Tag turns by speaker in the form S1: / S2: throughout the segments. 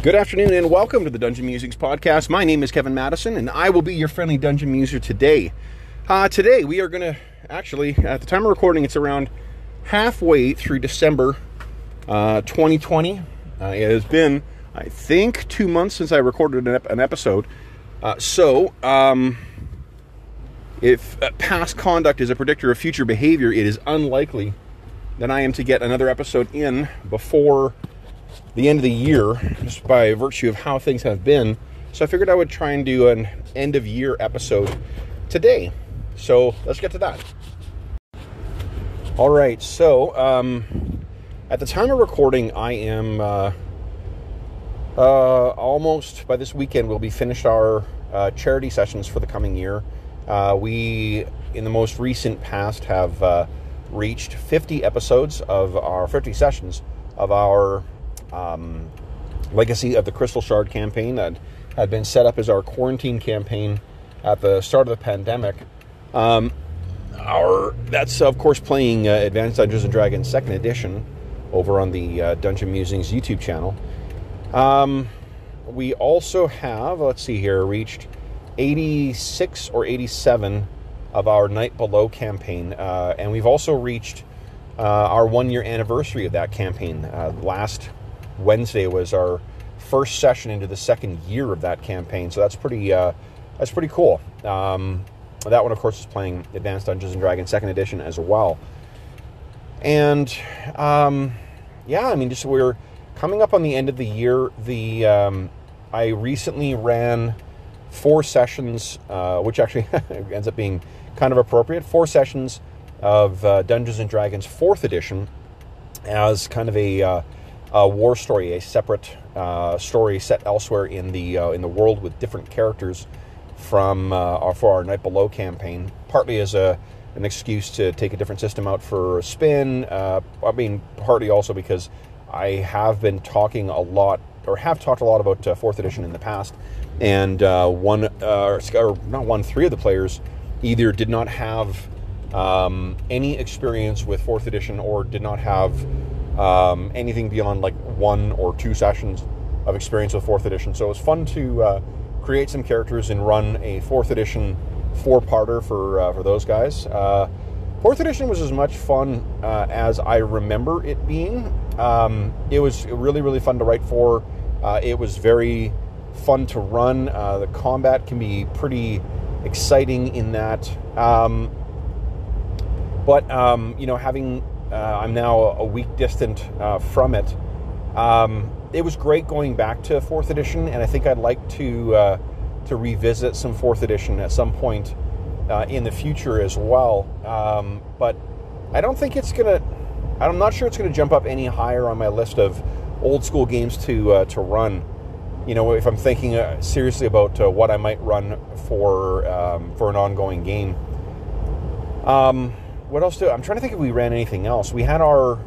S1: Good afternoon and welcome to the Dungeon Musings podcast. My name is Kevin Madison and I will be your friendly dungeon muser today. Uh, today we are going to actually, at the time of recording, it's around halfway through December uh, 2020. Uh, it has been, I think, two months since I recorded an, ep- an episode. Uh, so, um, if uh, past conduct is a predictor of future behavior, it is unlikely that I am to get another episode in before the end of the year, just by virtue of how things have been. So I figured I would try and do an end of year episode today. So let's get to that. All right. So um, at the time of recording, I am uh, uh, almost by this weekend we'll be finished our uh, charity sessions for the coming year. Uh, we, in the most recent past, have uh, reached 50 episodes of our 50 sessions of our um, legacy of the Crystal Shard campaign that had been set up as our quarantine campaign at the start of the pandemic. Um, our that's of course playing uh, Advanced Dungeons and Dragons Second Edition over on the uh, Dungeon Musings YouTube channel. Um, we also have let's see here reached 86 or 87 of our Night Below campaign, uh, and we've also reached uh, our one year anniversary of that campaign. Uh, last Wednesday was our first session into the second year of that campaign, so that's pretty uh, that's pretty cool. Um, that one, of course, is playing Advanced Dungeons and Dragons Second Edition as well. And um, yeah, I mean, just we're coming up on the end of the year. The um, I recently ran four sessions, uh, which actually ends up being kind of appropriate. Four sessions of uh, Dungeons and Dragons Fourth Edition as kind of a, uh, a war story, a separate uh, story set elsewhere in the uh, in the world with different characters from uh, our, for our Night Below campaign. Partly as a an excuse to take a different system out for a spin. I mean, partly also because I have been talking a lot, or have talked a lot about Fourth Edition in the past and uh, one uh, or not one, three of the players either did not have um, any experience with fourth edition or did not have um, anything beyond like one or two sessions of experience with fourth edition. So it was fun to uh, create some characters and run a fourth edition four-parter for uh, for those guys. Uh, fourth edition was as much fun uh, as I remember it being. Um, it was really really fun to write for. it was very fun to run. Uh, the combat can be pretty exciting in that. Um, but um, you know, having uh, I'm now a week distant uh, from it. Um, it was great going back to fourth edition, and I think I'd like to uh, to revisit some fourth edition at some point uh, in the future as well. Um, but I don't think it's gonna. I'm not sure it's going to jump up any higher on my list of old school games to uh, to run you know, if I'm thinking uh, seriously about uh, what I might run for um, for an ongoing game. Um, what else do I'm trying to think if we ran anything else. We had our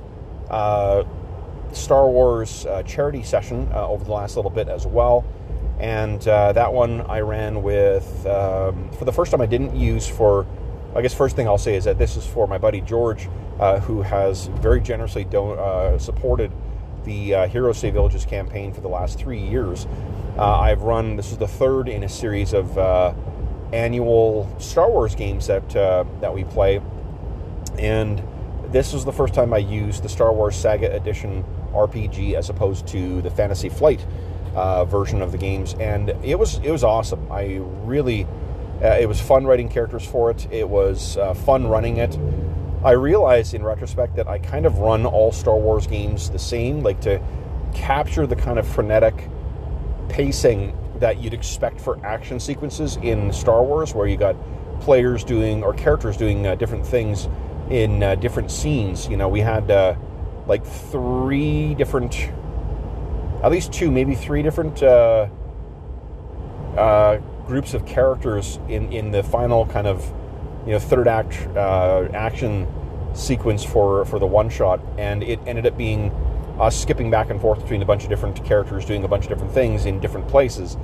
S1: uh, Star Wars uh, charity session uh, over the last little bit as well, and uh, that one I ran with um, for the first time. I didn't use for. I guess first thing I'll say is that this is for my buddy George, who has very generously do- supported the uh, Hero Save Villages campaign for the last three years. Uh, I've run, this is the third in a series of uh, annual Star Wars games that, uh, that we play. And this was the first time I used the Star Wars Saga Edition RPG as opposed to the Fantasy Flight uh, version of the games. And it was, it was awesome. I really, uh, it was fun writing characters for it, it was fun running it. I realized in retrospect that I kind of run all Star Wars games the same, like to capture the kind of frenetic pacing that you'd expect for action sequences in Star Wars, where you got players doing or characters doing uh, different things in uh, different scenes. You know, we had uh, like three different, at least two, maybe three different uh, uh, groups of characters in in the final kind of you know third act uh, action sequence for for the one shot, and it ended up being us skipping back and forth between a bunch of different characters doing a bunch of different things in different places,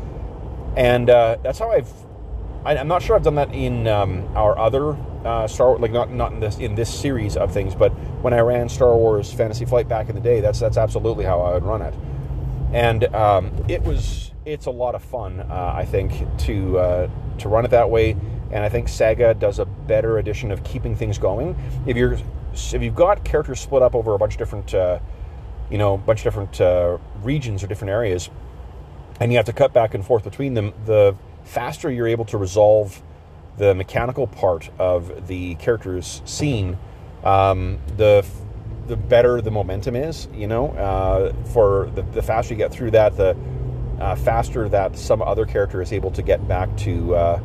S1: and uh, that's how I've. I, am not sure I've done that in um, our other uh, Star like not not in this in this series of things, but when I ran Star Wars Fantasy Flight back in the day, that's that's absolutely how I would run it. and um, it was it's a lot of fun. Uh, I think to uh, to run it that way, and I think Saga does a better edition of keeping things going. If you're if you've got characters split up over a bunch of different uh, you know, bunch of different uh, regions or different areas, and you have to cut back and forth between them, the faster you're able to resolve the mechanical part of the character's scene, um, the the better the momentum is. You know, uh, for the, the faster you get through that, the uh, faster that some other character is able to get back to, uh,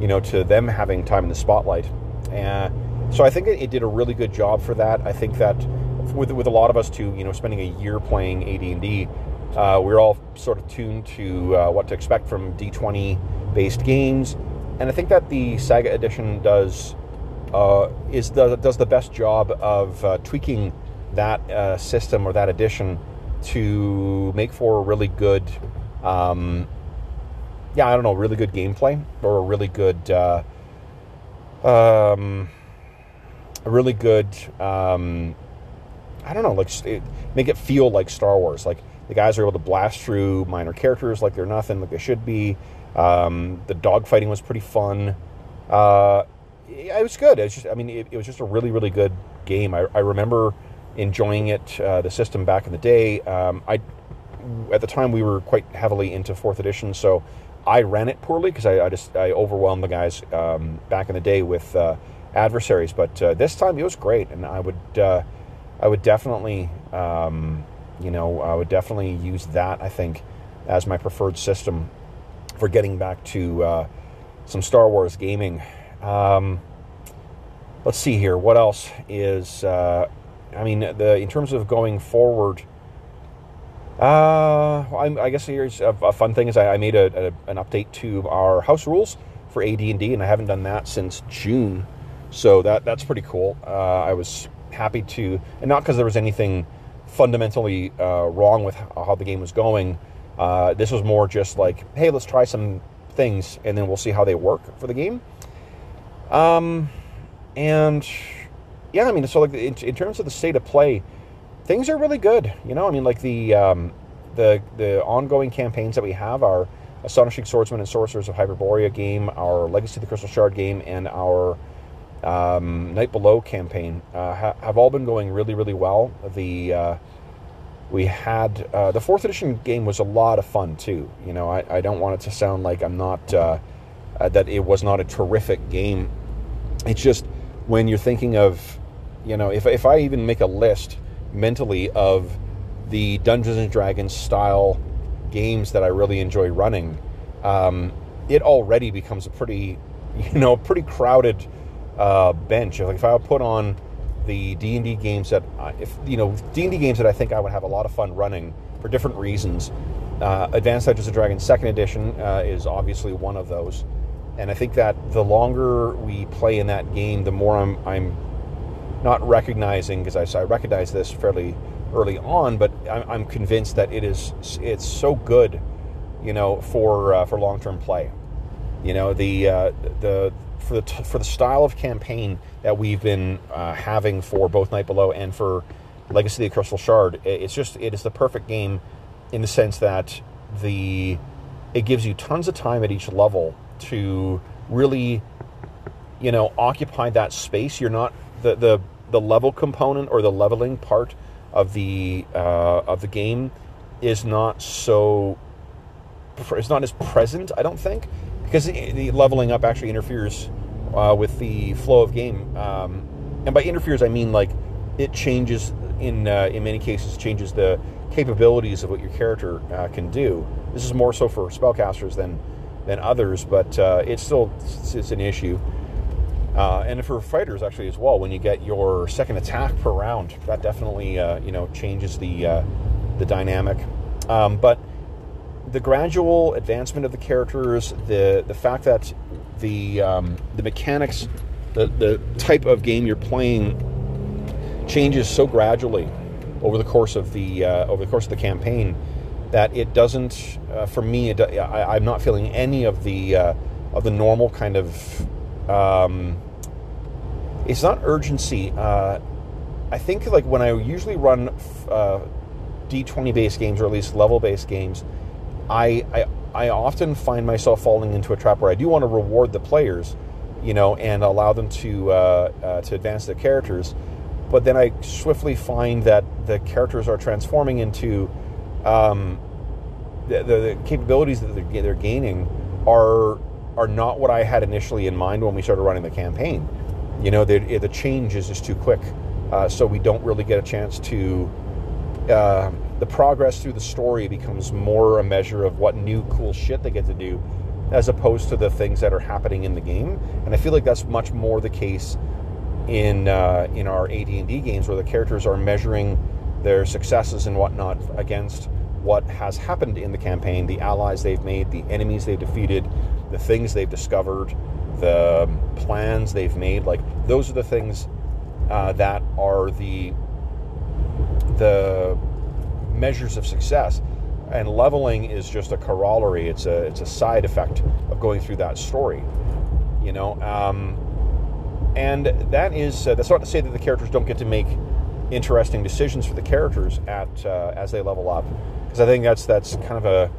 S1: you know, to them having time in the spotlight. And so I think it, it did a really good job for that. I think that with with a lot of us too, you know, spending a year playing AD&D, uh, we're all sort of tuned to uh, what to expect from D20 based games, and I think that the Saga edition does uh, is the, does the best job of uh, tweaking that uh, system or that edition to make for a really good, um, yeah, I don't know, really good gameplay or a really good. Uh, um, a really good um, I don't know, like it, make it feel like Star Wars. Like the guys are able to blast through minor characters like they're nothing, like they should be. Um, the dogfighting was pretty fun. Uh, it was good. It was just, I mean, it, it, was just a really, really good game. I, I remember enjoying it, uh, the system back in the day. Um, I, at the time, we were quite heavily into fourth edition, so I ran it poorly because I, I, just I overwhelmed the guys um, back in the day with uh, adversaries. But uh, this time, it was great, and I would uh, I would definitely, um, you know, I would definitely use that. I think as my preferred system for getting back to uh, some Star Wars gaming. Um, let's see here. What else is? Uh, I mean, the in terms of going forward. Uh, I, I guess here's a, a, fun thing is I, I made a, a, an update to our house rules for AD&D, and I haven't done that since June, so that that's pretty cool. Uh, I was happy to, and not because there was anything fundamentally uh, wrong with how the game was going. Uh, this was more just like, hey, let's try some things, and then we'll see how they work for the game. Um, and yeah, I mean, so like in, in terms of the state of play, things are really good. You know, I mean, like the um, the the ongoing campaigns that we have are Astonishing Swordsmen and Sorcerers of Hyperborea game, our Legacy of the Crystal Shard game, and our um, Night Below campaign uh, ha- have all been going really, really well. The uh, we had uh, the fourth edition game was a lot of fun too. You know, I, I don't want it to sound like I'm not uh, uh, that it was not a terrific game. It's just when you're thinking of, you know, if if I even make a list mentally of the Dungeons and Dragons style games that I really enjoy running, um, it already becomes a pretty, you know, pretty crowded uh, bench. Like if I put on the D and D games that, I, if you know, D and D games that I think I would have a lot of fun running for different reasons. Uh, Advanced Dungeons and Dragons Second Edition uh, is obviously one of those, and I think that the longer we play in that game, the more I'm I'm not recognizing because I, I recognize this fairly early on, but I'm, I'm, convinced that it is it's so good, you know, for uh, for long term play. You know the uh, the for the for the style of campaign that we've been uh, having for both Night Below and for Legacy of the Crystal Shard, it's just it is the perfect game in the sense that the it gives you tons of time at each level to really you know occupy that space. You're not the the the level component or the leveling part of the uh, of the game is not so it's not as present. I don't think because the leveling up actually interferes uh, with the flow of game. Um, and by interferes, I mean like it changes in uh, in many cases changes the capabilities of what your character uh, can do. This is more so for spellcasters than than others, but uh, it's still it's, it's an issue. Uh, and for fighters actually as well, when you get your second attack per round, that definitely uh, you know changes the the dynamic. Um, but the gradual advancement of the characters, the the fact that the um, the mechanics, the the type of game you're playing changes so gradually over the course of the uh, over the course of the campaign that it doesn't uh, for me it, I, am not feeling any of the uh, of the normal kind of um, it's not urgency. Uh, I think like when I usually run uh, D20 based games, or at least level based games, I, I I often find myself falling into a trap where I do want to reward the players, you know, and allow them to uh, uh, to advance their characters, but then I swiftly find that the characters are transforming into um, the, the, the, capabilities that they're, they're gaining are are not what I had initially in mind when we started running the campaign. You know, the, the change is just too quick, uh, so we don't really get a chance to. Uh, the progress through the story becomes more a measure of what new cool shit they get to do, as opposed to the things that are happening in the game. And I feel like that's much more the case in uh, in our AD&D games, where the characters are measuring their successes and whatnot against what has happened in the campaign, the allies they've made, the enemies they've defeated, the things they've discovered, the plans they've made. Like those are the things uh, that are the the measures of success. And leveling is just a corollary. It's a it's a side effect of going through that story. You know, um, and that is uh, that's not to say that the characters don't get to make interesting decisions for the characters at uh, as they level up, because I think that's that's kind of a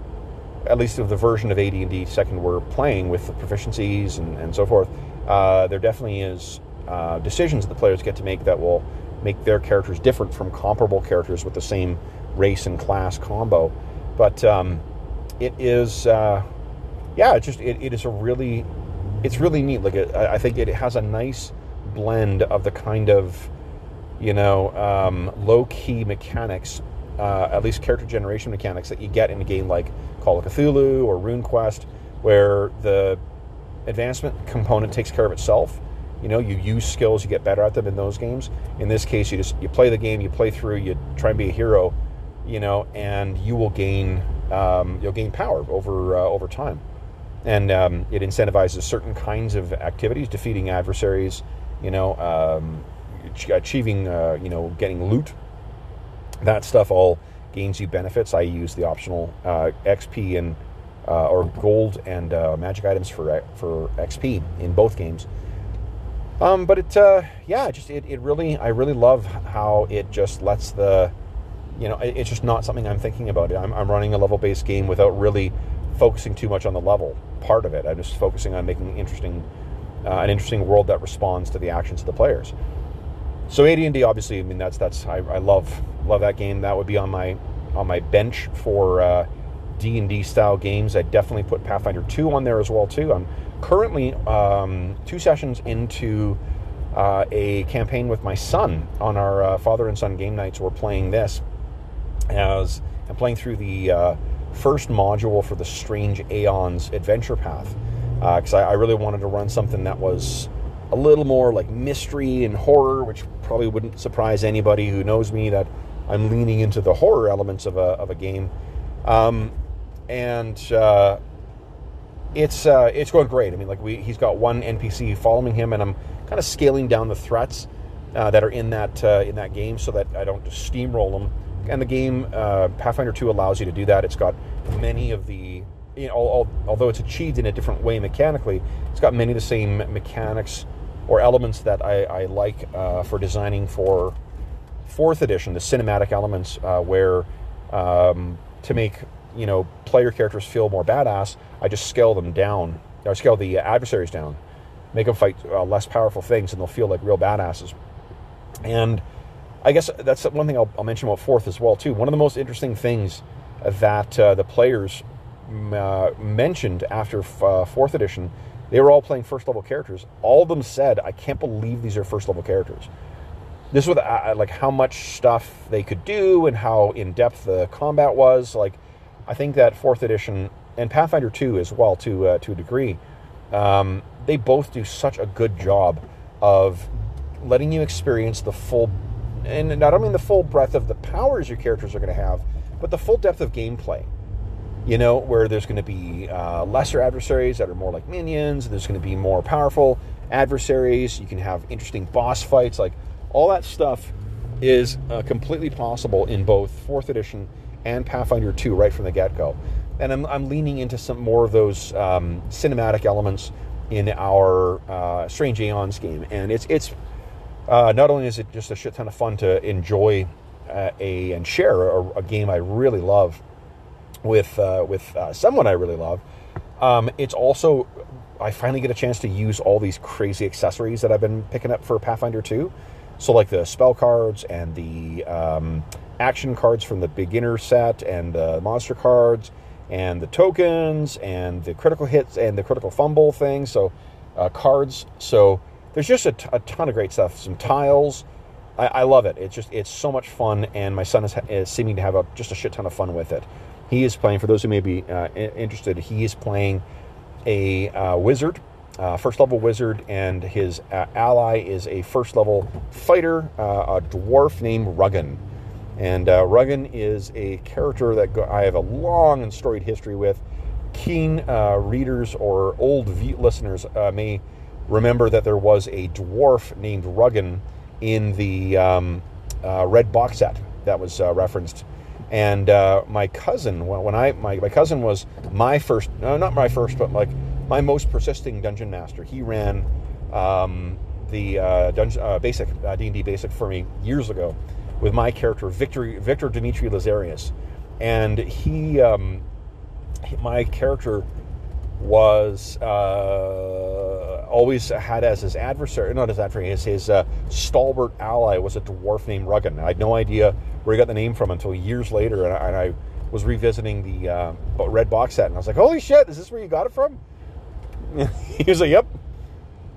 S1: at least of the version of AD&D second we're playing with the proficiencies and, and so forth, uh, there definitely is uh, decisions that the players get to make that will make their characters different from comparable characters with the same race and class combo. But um, it is, uh, yeah, it just it, it is a really, it's really neat. Like it, I think it has a nice blend of the kind of, you know, um, low key mechanics uh, at least character generation mechanics that you get in a game like Call of Cthulhu or RuneQuest, where the advancement component takes care of itself. You know, you use skills, you get better at them in those games. In this case, you just you play the game, you play through, you try and be a hero, you know, and you will gain um, you'll gain power over uh, over time, and um, it incentivizes certain kinds of activities, defeating adversaries, you know, um, achieving uh, you know getting loot that stuff all gains you benefits. I use the optional uh, XP and uh, or gold and uh, magic items for for XP in both games. Um, but it, uh, yeah, just it, it really, I really love how it just lets the, you know, it, it's just not something I'm thinking about. I'm, I'm running a level based game without really focusing too much on the level part of it. I'm just focusing on making interesting, uh, an interesting world that responds to the actions of the players. So AD&D, obviously, I mean that's that's I, I love love that game. That would be on my on my bench for uh, D and D style games. I definitely put Pathfinder two on there as well too. I'm currently um, two sessions into uh, a campaign with my son on our uh, father and son game nights. We're playing this as I'm playing through the uh, first module for the Strange Aeons adventure path because uh, I, I really wanted to run something that was a little more like mystery and horror, which probably wouldn't surprise anybody who knows me that I'm leaning into the horror elements of a, of a game. Um, and uh, it's uh, it's going great. I mean, like we he's got one NPC following him, and I'm kind of scaling down the threats uh, that are in that uh, in that game so that I don't just steamroll them. And the game uh, Pathfinder 2 allows you to do that. It's got many of the you know, although it's achieved in a different way mechanically, it's got many of the same mechanics or elements that I, I like uh, for designing for fourth edition, the cinematic elements, uh, where um, to make you know player characters feel more badass, I just scale them down, I scale the adversaries down, make them fight uh, less powerful things, and they'll feel like real badasses. And I guess that's one thing I'll, I'll mention about fourth as well too. One of the most interesting things that uh, the players uh, mentioned after uh, fourth edition they were all playing first level characters. All of them said, "I can't believe these are first level characters." This was uh, like how much stuff they could do and how in depth the combat was. Like, I think that fourth edition and Pathfinder two as well to uh, to a degree, um, they both do such a good job of letting you experience the full, and not only the full breadth of the powers your characters are going to have, but the full depth of gameplay you know, where there's going to be uh, lesser adversaries that are more like minions. There's going to be more powerful adversaries. You can have interesting boss fights. Like all that stuff is uh, completely possible in both fourth edition and Pathfinder 2 right from the get go. And I'm, I'm, leaning into some more of those um, cinematic elements in our uh, Strange Aeons game. And it's, it's uh, not only is it just a shit ton of fun to enjoy uh, a and share a, a, game I really love with uh, with uh, someone I really love. Um, it's also I finally get a chance to use all these crazy accessories that I've been picking up for Pathfinder 2. So like the spell cards and the um, action cards from the beginner set and the monster cards and the tokens and the critical hits and the critical fumble thing. So uh, cards. So there's just a, t- a ton of great stuff. Some tiles. I, I, love it. It's just it's so much fun, and my son is, is seeming to have a, just a shit ton of fun with it. He is playing. For those who may be uh, interested, he is playing a uh, wizard, uh, first level wizard, and his uh, ally is a first level fighter, uh, a dwarf named Ruggan. And uh, is a character that go- I have a long and storied history with. Keen uh, readers or old v- listeners uh, may remember that there was a dwarf named Ruggan in the um, uh, red box set that was referenced. And uh, my cousin, when I my, my cousin was my first, no, not my first, but like my most persisting dungeon master. He ran um, the uh, dungeon, basic D and D basic for me years ago with my character Victor Victor Dimitri Lazarius, and he, um, my character was uh, always had as his adversary, not his adversary, his, his uh, stalwart ally was a dwarf named Ruggan. I had no idea where he got the name from until years later, and I, and I was revisiting the uh, red box set, and I was like, "Holy shit! Is this where you got it from?" he was like, "Yep."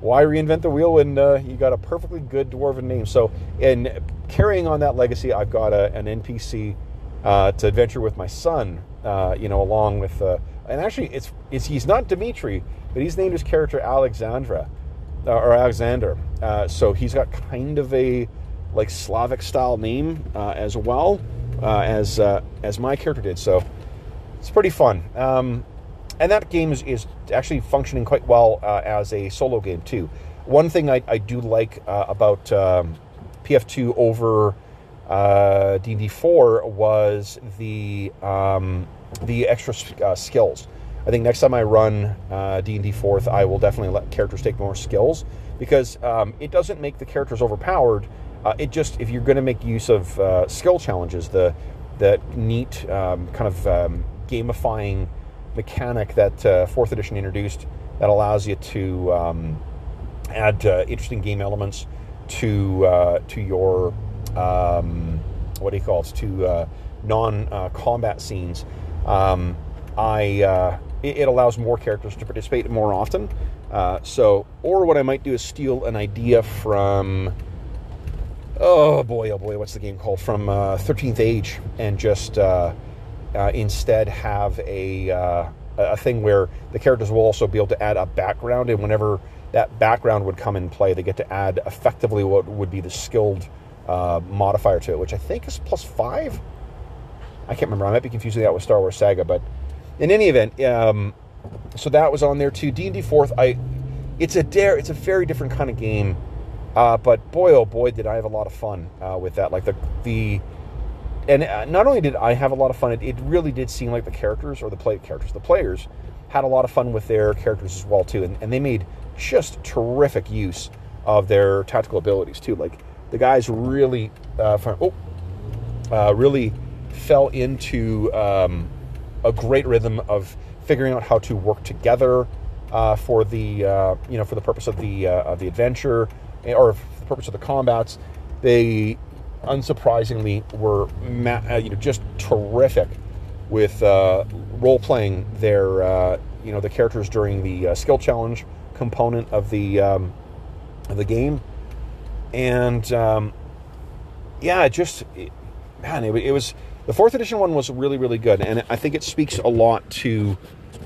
S1: why reinvent the wheel when uh, you got a perfectly good dwarven name? So, in carrying on that legacy, I've got a, an NPC uh, to adventure with my son. Uh, you know, along with uh, and actually, it's it's he's not Dimitri, but he's named his character Alexandra uh, or Alexander. Uh, so he's got kind of a like Slavic style name as well as as my character did. So it's pretty fun. Um, and that game is, is actually functioning quite well uh, as a solo game too. One thing I, I do like uh, about um, PF2 over uh, D&D 4 was the um, the extra uh, skills. I think next time I run D&D uh, 4th, I will definitely let characters take more skills because um, it doesn't make the characters overpowered. Uh, it just if you're going to make use of skill challenges, the that neat um, kind of um, gamifying mechanic that uh, fourth edition introduced that allows you to um, add uh, interesting game elements to uh, to your um, what do you call it to uh, non uh, combat scenes. Um, I uh, it, it, allows more characters to participate more often. so, or what I might do is steal an idea from oh boy, oh boy, what's the game called from Thirteenth Age and just uh, instead have a uh, a thing where the characters will also be able to add a background, and whenever that background would come in play, they get to add effectively what would be the skilled uh, modifier to it, which I think is plus five. I can't remember. I might be confusing that with Star Wars Saga, but in any event, um, so that was on there too. D and D fourth, I it's a dare. It's a very different kind of game, uh, but boy, oh boy, did I have a lot of fun uh, with that. Like the the and uh, not only did I have a lot of fun, it, it, really did seem like the characters or the play characters, the players had a lot of fun with their characters as well too, and, and they made just terrific use of their tactical abilities too. Like the guys really, uh, oh, uh, really fell into um, a great rhythm of figuring out how to work together uh, for the uh, you know for the purpose of the uh, of the adventure or for the purpose of the combats. They unsurprisingly, were ma- uh, you know just terrific with uh, role playing their uh, you know the characters during the uh, skill challenge component of the um, of the game, and um, yeah, it just it, man, it, it, was the fourth edition one was really really good, and I think it speaks a lot to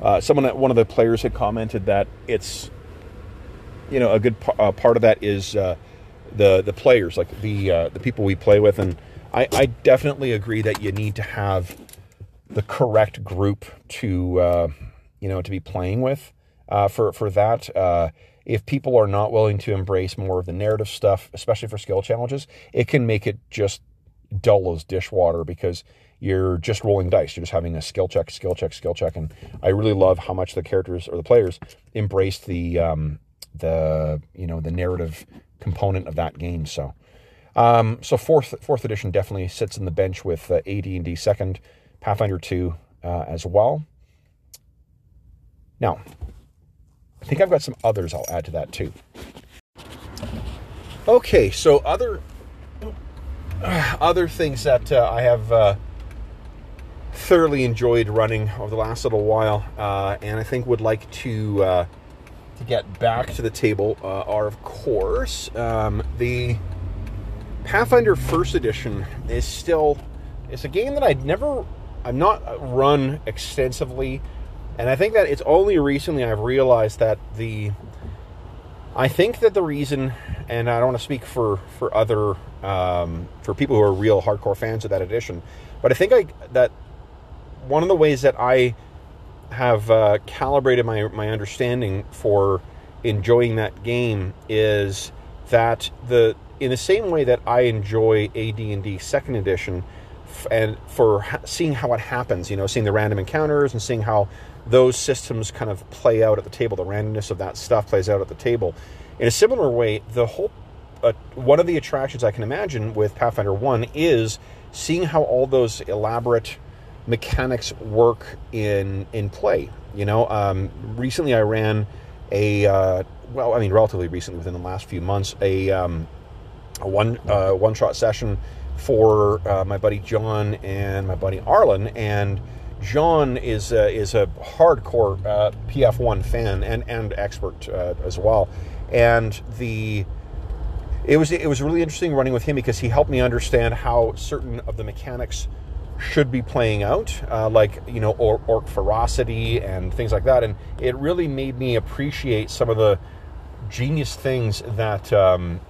S1: uh, someone that one of the players had commented that it's you know a good p- uh, part of that is the the players, like the uh, the people we play with, and I, I, definitely agree that you need to have the correct group to uh, you know to be playing with uh, for for that. Uh, if people are not willing to embrace more of the narrative stuff, especially for skill challenges, it can make it just dull as dishwater because you're just rolling dice. You're just having a skill check, skill check, skill check, and I really love how much the characters or the players embraced the um, the you know the narrative component of that game. So Um, so fourth fourth edition definitely sits in the bench with uh, AD&D second, Pathfinder two uh, as well. Now, I think I've got some others I'll add to that too. Okay, so other other things that uh, I have uh, thoroughly enjoyed running over the last little while, uh, and I think would like to uh, to get back to the table uh, are, of course, um, the Pathfinder First Edition is still it's a game that I'd never I've not run extensively, and I think that it's only recently I've realized that the I think that the reason, and I don't want to speak for for other um, for people who are real hardcore fans of that edition, but I think I that one of the ways that I have uh, calibrated my my understanding for enjoying that game is that the in the same way that I enjoy AD&D Second Edition, and for seeing how it happens, you know, seeing the random encounters and seeing how those systems kind of play out at the table, the randomness of that stuff plays out at the table. In a similar way, the whole uh, one of the attractions I can imagine with Pathfinder One is seeing how all those elaborate mechanics work in in play. You know, um, recently I ran a uh, well, I mean, relatively recently, within the last few months, a, um, a one uh, one shot session for uh, my buddy John and my buddy Arlen, and John is uh, is a hardcore uh, PF1 fan and and expert uh, as well, and the it was it was really interesting running with him because he helped me understand how certain of the mechanics should be playing out, uh, like you know or, orc ferocity and things like that, and it really made me appreciate some of the genius things that um,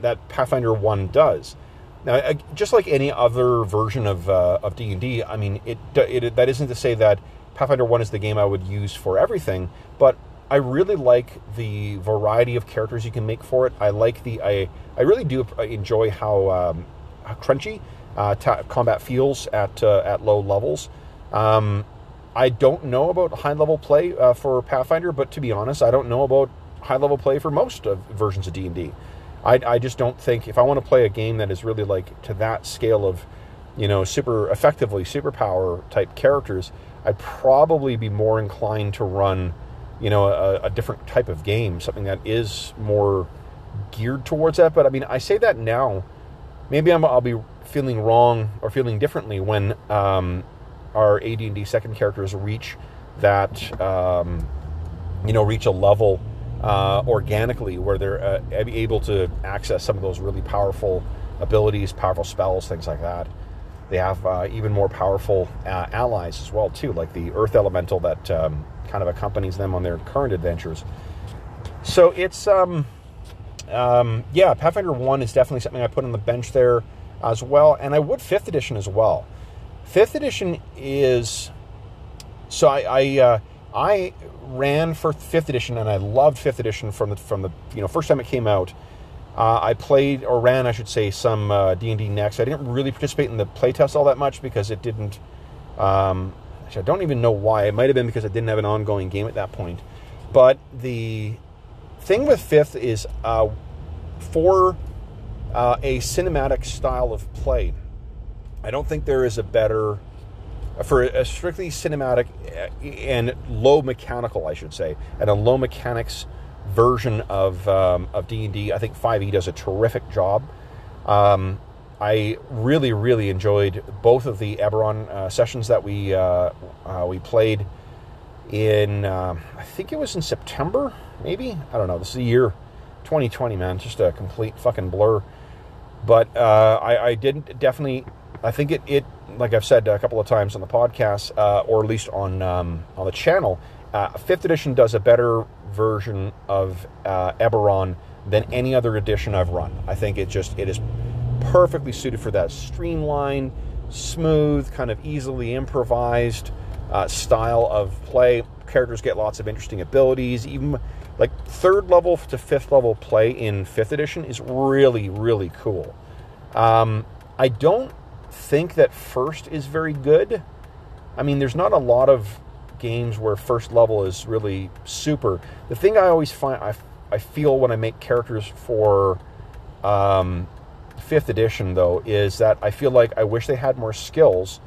S1: that Pathfinder One does. Now, just like any other version of uh, of D and D, I mean, it, it that isn't to say that Pathfinder One is the game I would use for everything, but I really like the variety of characters you can make for it. I like the I I really do enjoy how, um, how crunchy uh, combat feels at uh, at low levels. Um, I don't know about high level play uh, for Pathfinder, but to be honest, I don't know about high level play for most of versions of D and D. I, I just don't think if I want to play a game that is really like to that scale of, you know, super effectively superpower type characters, I'd probably be more inclined to run, you know, a, a different type of game, something that is more geared towards that. But I mean, I say that now. Maybe i will be feeling wrong or feeling differently when um, our AD&D second characters reach that, um, you know, reach a level uh, organically where they're uh, able to access some of those really powerful abilities, powerful spells, things like that. They have uh, even more powerful uh, allies as well too, like the Earth Elemental that um, kind of accompanies them on their current adventures. So it's um, um, yeah, Pathfinder One is definitely something I put on the bench there as well, and I would fifth edition as well. Fifth edition is so I I, uh, I ran for fifth edition and I loved fifth edition from the from the you know first time it came out. Uh, I played or ran, I should say, some uh, D and D next. I didn't really participate in the playtest all that much because it didn't. Um, I don't even know why. It might have been because I didn't have an ongoing game at that point. But the thing with fifth is uh, for uh, a cinematic style of play. I don't think there is a better for a strictly cinematic uh, and low mechanical, I should say, and a low mechanics version of um, of D and think Five E does a terrific job. Um, I really, really enjoyed both of the Eberron uh, sessions that we uh, uh, we played in. Um, I think it was in September, maybe. I don't know. This is the year 2020, man. Just a complete fucking blur. But uh, I, I did definitely. I think it, it, like I've said a couple of times on the podcast, uh, or at least on um, on the channel, uh, Fifth Edition does a better version of uh, Eberron than any other edition I've run. I think it just it is perfectly suited for that streamlined, smooth, kind of easily improvised uh, style of play. Characters get lots of interesting abilities. Even like third level to fifth level play in fifth edition is really really cool. Um, I don't think that first is very good. I mean, there's not a lot of games where first level is really super. The thing I always find I, I feel when I make characters for um, fifth edition though is that I feel like I wish they had more skills,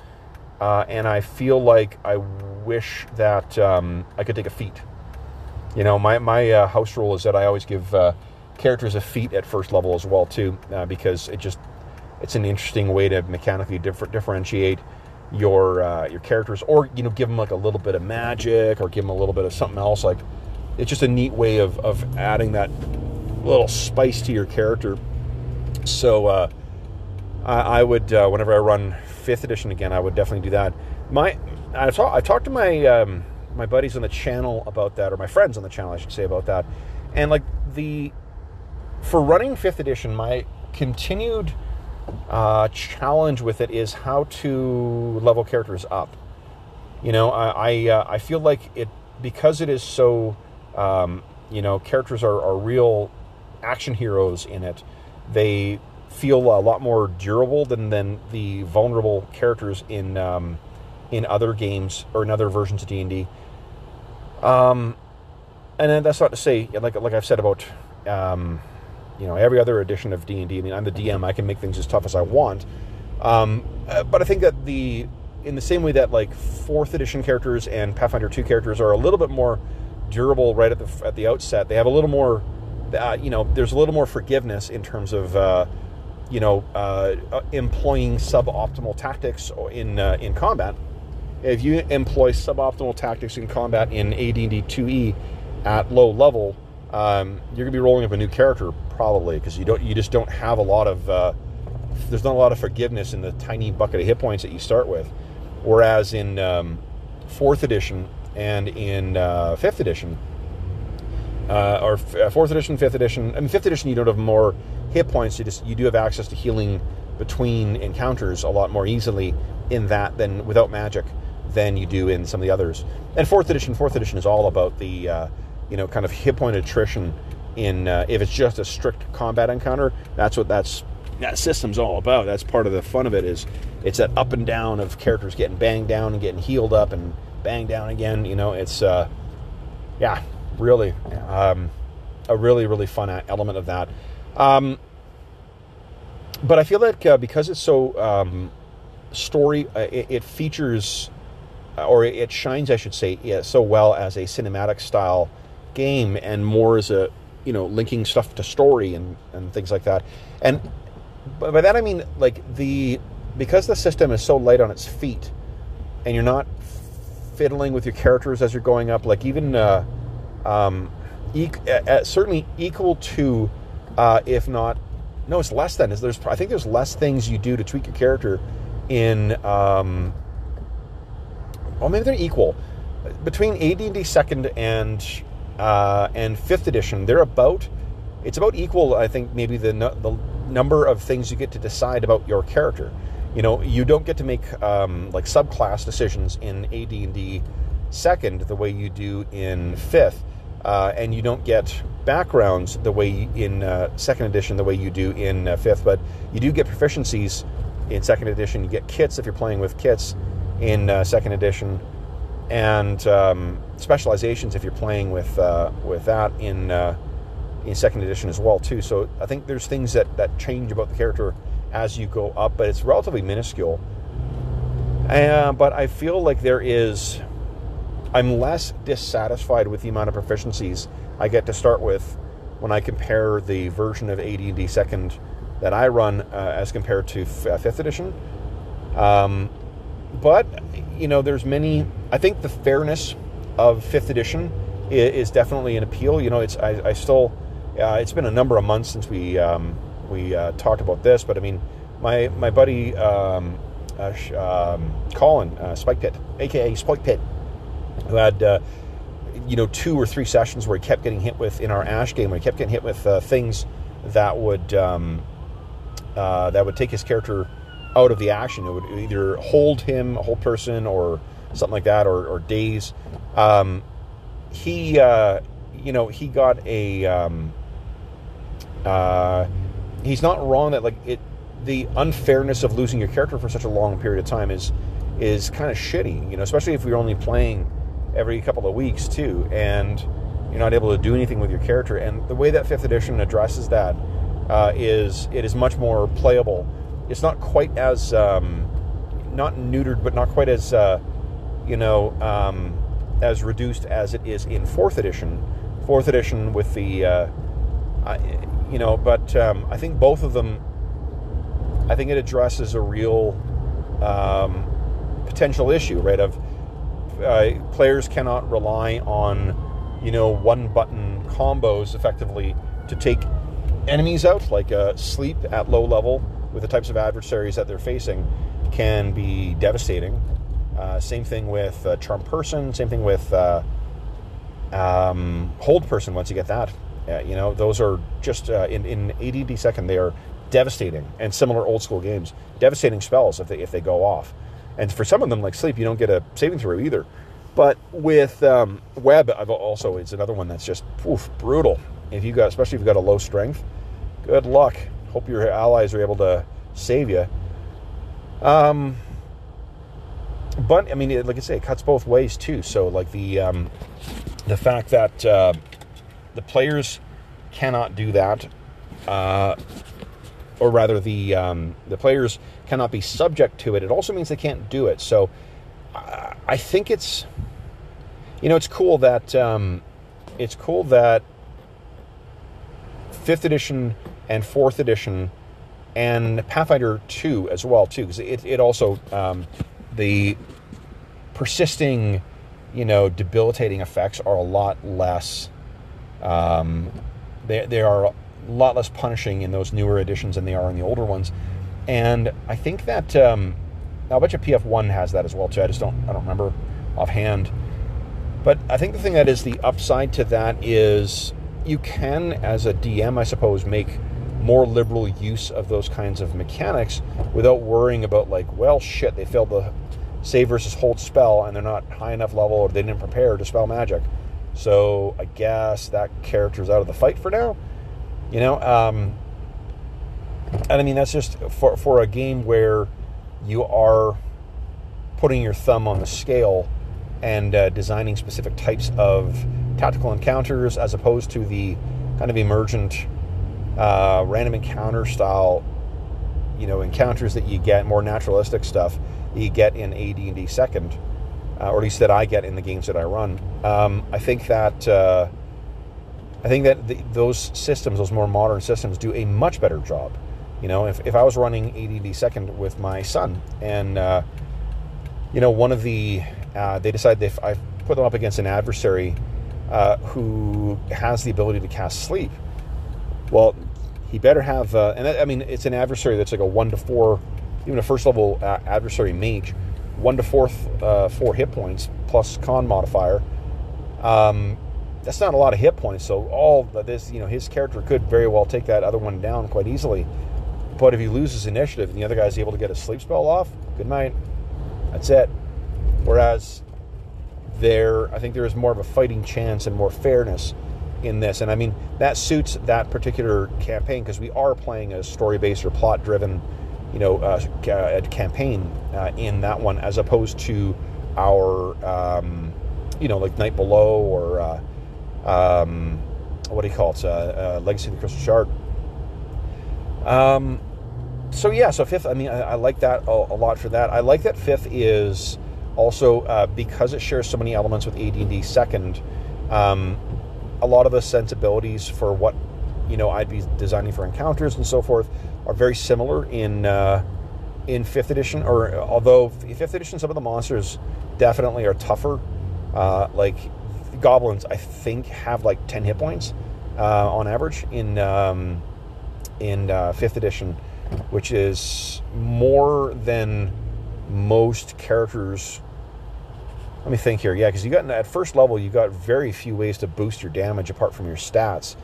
S1: uh, and I feel like I wish that um, I could take a feat. You know, my my uh, house rule is that I always give uh, characters a feat at first level as well too, uh, because it just it's an interesting way to mechanically differ, differentiate your uh, your characters, or you know, give them like a little bit of magic, or give them a little bit of something else. Like it's just a neat way of of adding that little spice to your character. So uh, I, I, would, uh, whenever I run fifth edition again, I would definitely do that. My I, talk, I talked to my um, my buddies on the channel about that, or my friends on the channel, I should say about that, and like the for running fifth edition, my continued uh, challenge with it is how to level characters up. You know, I I, uh, I feel like it because it is so um, you know characters are, are real action heroes in it. They feel a lot more durable than, than the vulnerable characters in um, in other games or in other versions of D and D. Um, and then that's not to say, like like I've said about um, you know every other edition of D and I mean, I'm the DM; I can make things as tough as I want. Um, uh, but I think that the in the same way that like fourth edition characters and Pathfinder two characters are a little bit more durable right at the at the outset, they have a little more uh, you know, there's a little more forgiveness in terms of, uh, you know, uh, uh employing suboptimal tactics in uh, in combat. If you employ suboptimal tactics in combat in AD&D 2E at low level, um, you're gonna be rolling up a new character probably because you don't, you just don't have a lot of, uh, there's not a lot of forgiveness in the tiny bucket of hit points that you start with. Whereas in um, fourth edition and in fifth edition, uh, or uh, fourth edition, fifth edition. I mean, fifth edition, you don't have more hit points. You just you do have access to healing between encounters a lot more easily in that than without magic than you do in some of the others. And fourth edition, fourth edition is all about the uh, you know kind of hit point attrition. In uh, if it's just a strict combat encounter, that's what that's that system's all about. That's part of the fun of it is it's that up and down of characters getting banged down and getting healed up and banged down again. You know, it's uh, yeah, really um, a really really fun element of that. Um, but I feel like uh, because it's so um, story, uh, it, it, features or it shines, I should say, yeah, so well as a cinematic style game and more as a you know linking stuff to story and and things like that. And by that I mean like the because the system is so light on its feet, and you're not fiddling with your characters as you're going up. Like even uh, um, e- uh, certainly equal to, uh, if not, no, it's less than. Is there's I think there's less things you do to tweak your character in. Um, well, maybe they're equal between AD&D second and uh, and fifth edition. They're about it's about equal. I think maybe the the number of things you get to decide about your character. You know, you don't get to make um, like subclass decisions in AD&D second the way you do in fifth uh, and you don't get backgrounds the way in uh, second edition the way you do in uh, fifth but you do get proficiencies in second edition you get kits if you're playing with kits in uh, second edition. And um, specializations if you're playing with uh, with that in uh, in second edition as well too. So I think there's things that that change about the character as you go up but it's relatively minuscule. But I feel like there is I'm less dissatisfied with the amount of proficiencies I get to start with when I compare the version of AD&D second that I run uh, as compared to f- uh, fifth edition. Um, but you know, there's many. I think the fairness of fifth edition is, definitely an appeal. You know, it's I, I still. Uh, it's been a number of months since we um, we uh, talked about this, but I mean, my my buddy um, uh, um, Colin uh, Spike Pit, aka Spike Pit, who had uh, you know two or three sessions where he kept getting hit with in our Ash game, where he kept getting hit with uh, things that would um, that would take his character out of the action. It would either hold him, a hold person, or something like that, or, or daze. Um, he, uh, you know, he got a. Um, uh, he's not wrong that like it. The unfairness of losing your character for such a long period of time is is kind of shitty. You know, especially if you're only playing every couple of weeks too, and you're not able to do anything with your character. And the way that fifth edition addresses that uh, is it is much more playable. It's not quite as um, not neutered, but not quite as uh, you know um, as reduced as it is in fourth edition. Fourth edition with the uh, you know, but um, I think both of them. I think it addresses a real um, potential issue, right? Of uh, players cannot rely on you know one button combos effectively to take enemies out, like uh, sleep at low level with the types of adversaries that they're facing can be devastating. Uh, same thing with uh, charm person. Same thing with uh, um, hold person. Once you get that, uh, you know those are just uh, in in AD&D second they are devastating and similar old school games, devastating spells if they if they go off. And for some of them, like sleep, you don't get a saving throw either. But with um, web, I've also it's another one that's just oof, brutal. If you got, especially if you've got a low strength, good luck. Hope your allies are able to save you. Um, but I mean, like I say, it cuts both ways too. So like the um, the fact that uh, the players cannot do that, uh, or rather, the um, the players cannot be subject to it. It also means they can't do it. So uh, I think it's you know it's cool that um, it's cool that fifth edition and fourth edition and Pathfinder 2 as well too because it, it also um, the persisting you know debilitating effects are a lot less um, they, they are a lot less punishing in those newer editions than they are in the older ones. And I think that um, now I bet you PF1 has that as well too. I just don't I don't remember offhand. But I think the thing that is the upside to that is you can, as a DM, I suppose, make more liberal use of those kinds of mechanics without worrying about like, well, shit, they failed the save versus hold spell and they're not high enough level or they didn't prepare to spell magic. So I guess that character's out of the fight for now. You know, um, and I mean that's just for for a game where you are putting your thumb on the scale and uh, designing specific types of tactical encounters as opposed to the kind of emergent uh, random encounter style you know encounters that you get more naturalistic stuff that you get in AD&D second uh, or at least that I get in the games that I run um, I think that uh, I think that the, those systems those more modern systems do a much better job you know if, if I was running AD&D second with my son and uh, you know one of the uh, they decide if I put them up against an adversary uh, who has the ability to cast sleep. Well, he better have, uh, and that, I mean, it's an adversary that's like a one to four, even a first level adversary mage, one to fourth, uh, four hit points plus con modifier. Um, that's not a lot of hit points. So all this, you know, his character could very well take that other one down quite easily. But if he loses initiative and the other guy's able to get a sleep spell off, good night. That's it. Whereas there, I think there is more of a fighting chance and more fairness in this. And I mean, that suits that particular campaign because we are playing a story based or plot driven, you know, uh, uh, campaign uh, in that one as opposed to our, um, you know, like Night Below or uh, um, what do you call it? Uh, uh, Legacy of the Crystal Shard. Um, so yeah, so fifth. I mean, I, I like that a, a, lot for that. I like that fifth is also uh, because it shares so many elements with AD&D second. Um, a lot of the sensibilities for what you know I'd be designing for encounters and so forth are very similar in uh, in fifth edition. Or although fifth edition, some of the monsters definitely are tougher. Uh, like goblins, I think have like ten hit points uh, on average in um, in uh, fifth edition which is more than most characters. Let me think here. Yeah, because you got at first level, you got very few ways to boost your damage apart from your stats.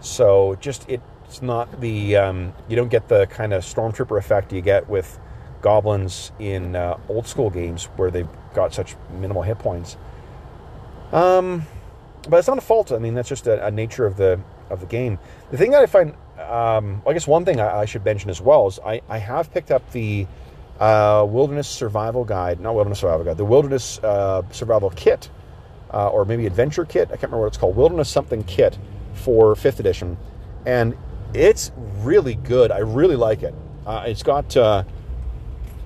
S1: So just it's not the um, you don't get the kind of stormtrooper effect you get with goblins in uh, old school games where they've got such minimal hit points. Um, but it's not a fault. I mean, that's just a, a nature of the of the game. The thing that I find um, I guess one thing I, I, should mention as well is I, I have picked up the uh, Wilderness Survival Guide, not Wilderness Survival Guide, the Wilderness uh, Survival Kit, uh, or maybe Adventure Kit. I can't remember what it's called. Wilderness something kit for fifth edition, and it's really good. I really like it. Uh, it's got uh,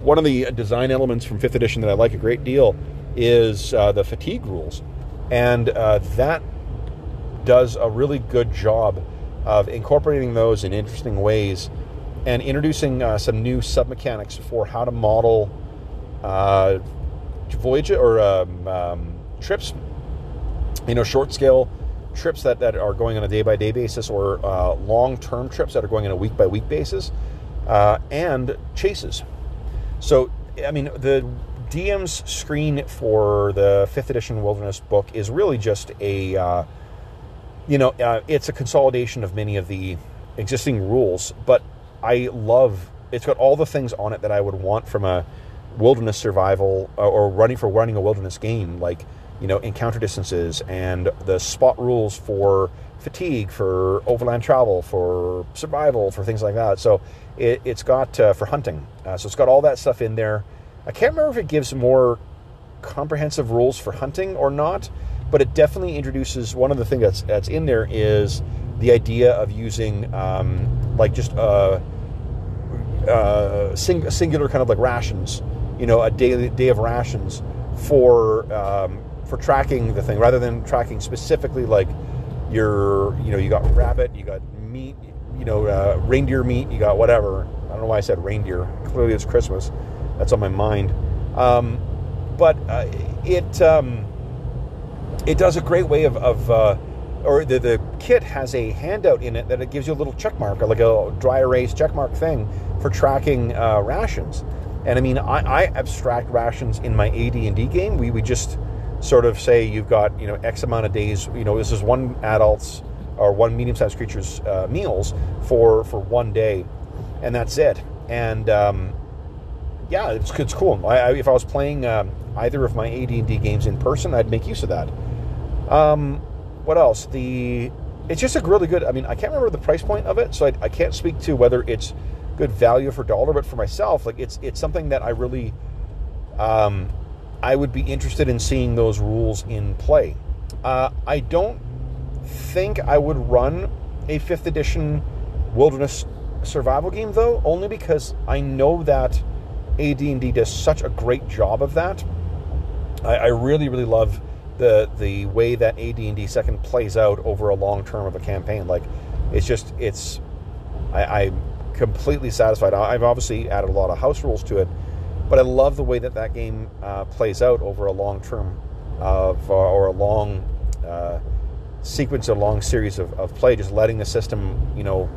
S1: one of the design elements from fifth edition that I like a great deal is uh, the fatigue rules, and that does a really good job of incorporating those in interesting ways and introducing uh, some new sub mechanics for how to model uh, voyage or um, um, trips, you know, short scale trips that, that are going on a day by day basis or uh, long term trips that are going on a week by week basis, uh, and chases. So, I mean, the DM's screen for the fifth edition Wilderness book is really just a, uh, you know, uh, it's a consolidation of many of the existing rules, but I love it's got all the things on it that I would want from a wilderness survival uh, or running for running a wilderness game, like you know encounter distances and the spot rules for fatigue, for overland travel, for survival, for things like that. So it, has got uh, for hunting. Uh, so it's got all that stuff in there. I can't remember if it gives more comprehensive rules for hunting or not, but it definitely introduces one of the things that's that's in there is the idea of using um, like just a, uh, uh, sing, singular kind of like rations, you know, a daily day of rations for um, for tracking the thing rather than tracking specifically like your you know you got rabbit, you got meat, you know uh, reindeer meat, you got whatever. I don't know why I said reindeer. Clearly, it's Christmas. That's on my mind. Um, but uh, it um, it does a great way of, of or the, the kit has a handout in it that it gives you a little check mark, like a dry erase check mark thing for tracking uh, rations. And I mean, I, I abstract rations in my AD&D game. We, we just sort of say you've got, you know, X amount of days, you know, this is one adult's or one medium-sized creature's uh, meals for, for one day, and that's it. And um, yeah, it's, it's cool. I, I, if I was playing um, either of my AD&D games in person, I'd make use of that. Um, what else? The it's just a really good. I mean, I can't remember the price point of it, so I, I can't speak to whether it's good value for dollar. But for myself, like it's it's something that I really, um, I would be interested in seeing those rules in play. Uh, I don't think I would run a fifth edition wilderness survival game though, only because I know that AD&D does such a great job of that. I, I really, really love the the way that AD&D second plays out over a long term of a campaign. Like it's just it's I, am completely satisfied. I've obviously added a lot of house rules to it, but I love the way that that game uh, plays out over a long term of uh, or a long uh, sequence, a long series of, of play. Just letting the system, you know,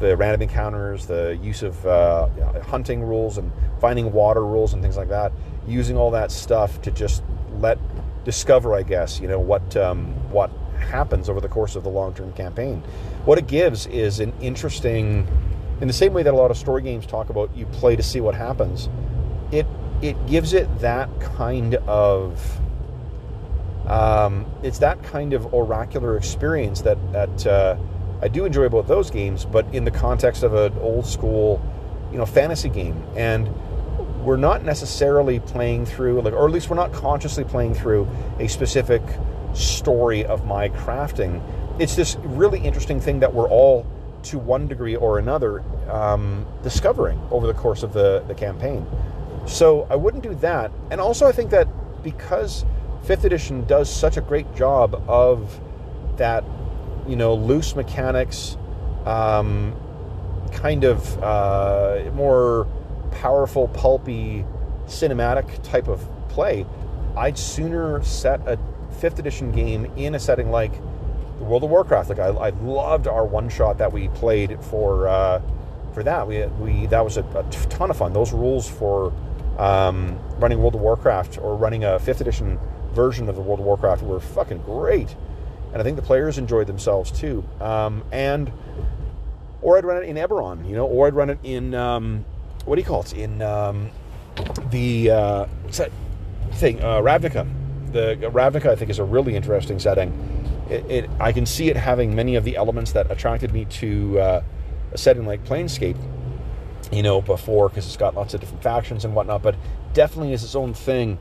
S1: the random encounters, the use of uh, hunting rules and finding water rules and things like that. Using all that stuff to just let discover, I guess, you know, what um, what happens over the course of the long term campaign. What it gives is an interesting, in the same way that a lot of story games talk about you play to see what happens. It it gives it that kind of um, it's that kind of oracular experience that that uh, I do enjoy about those games, but in the context of an old school, you know, fantasy game and we're not necessarily playing through, like, or at least we're not consciously playing through a specific story of my crafting. It's this really interesting thing that we're all, to one degree or another, um, discovering over the course of the, the campaign. So I wouldn't do that. And also, I think that because fifth edition does such a great job of that, you know, loose mechanics, um, kind of uh, more powerful, pulpy, cinematic type of play, I'd sooner set a fifth edition game in a setting like the World of Warcraft. Like I, I loved our one shot that we played for uh, for that. We, we that was a, a, ton of fun. Those rules for um, running World of Warcraft or running a fifth edition version of the World of Warcraft were fucking great, and I think the players enjoyed themselves too. Um, and or I'd run it in Eberron, you know, or I'd run it in um, what do you call it in um, the uh, thing uh, Ravnica. The Ravnica I think is a really interesting setting. It, it, I can see it having many of the elements that attracted me to uh, a setting like Planescape. You know, before because it's got lots of different factions and whatnot, but definitely is its own thing.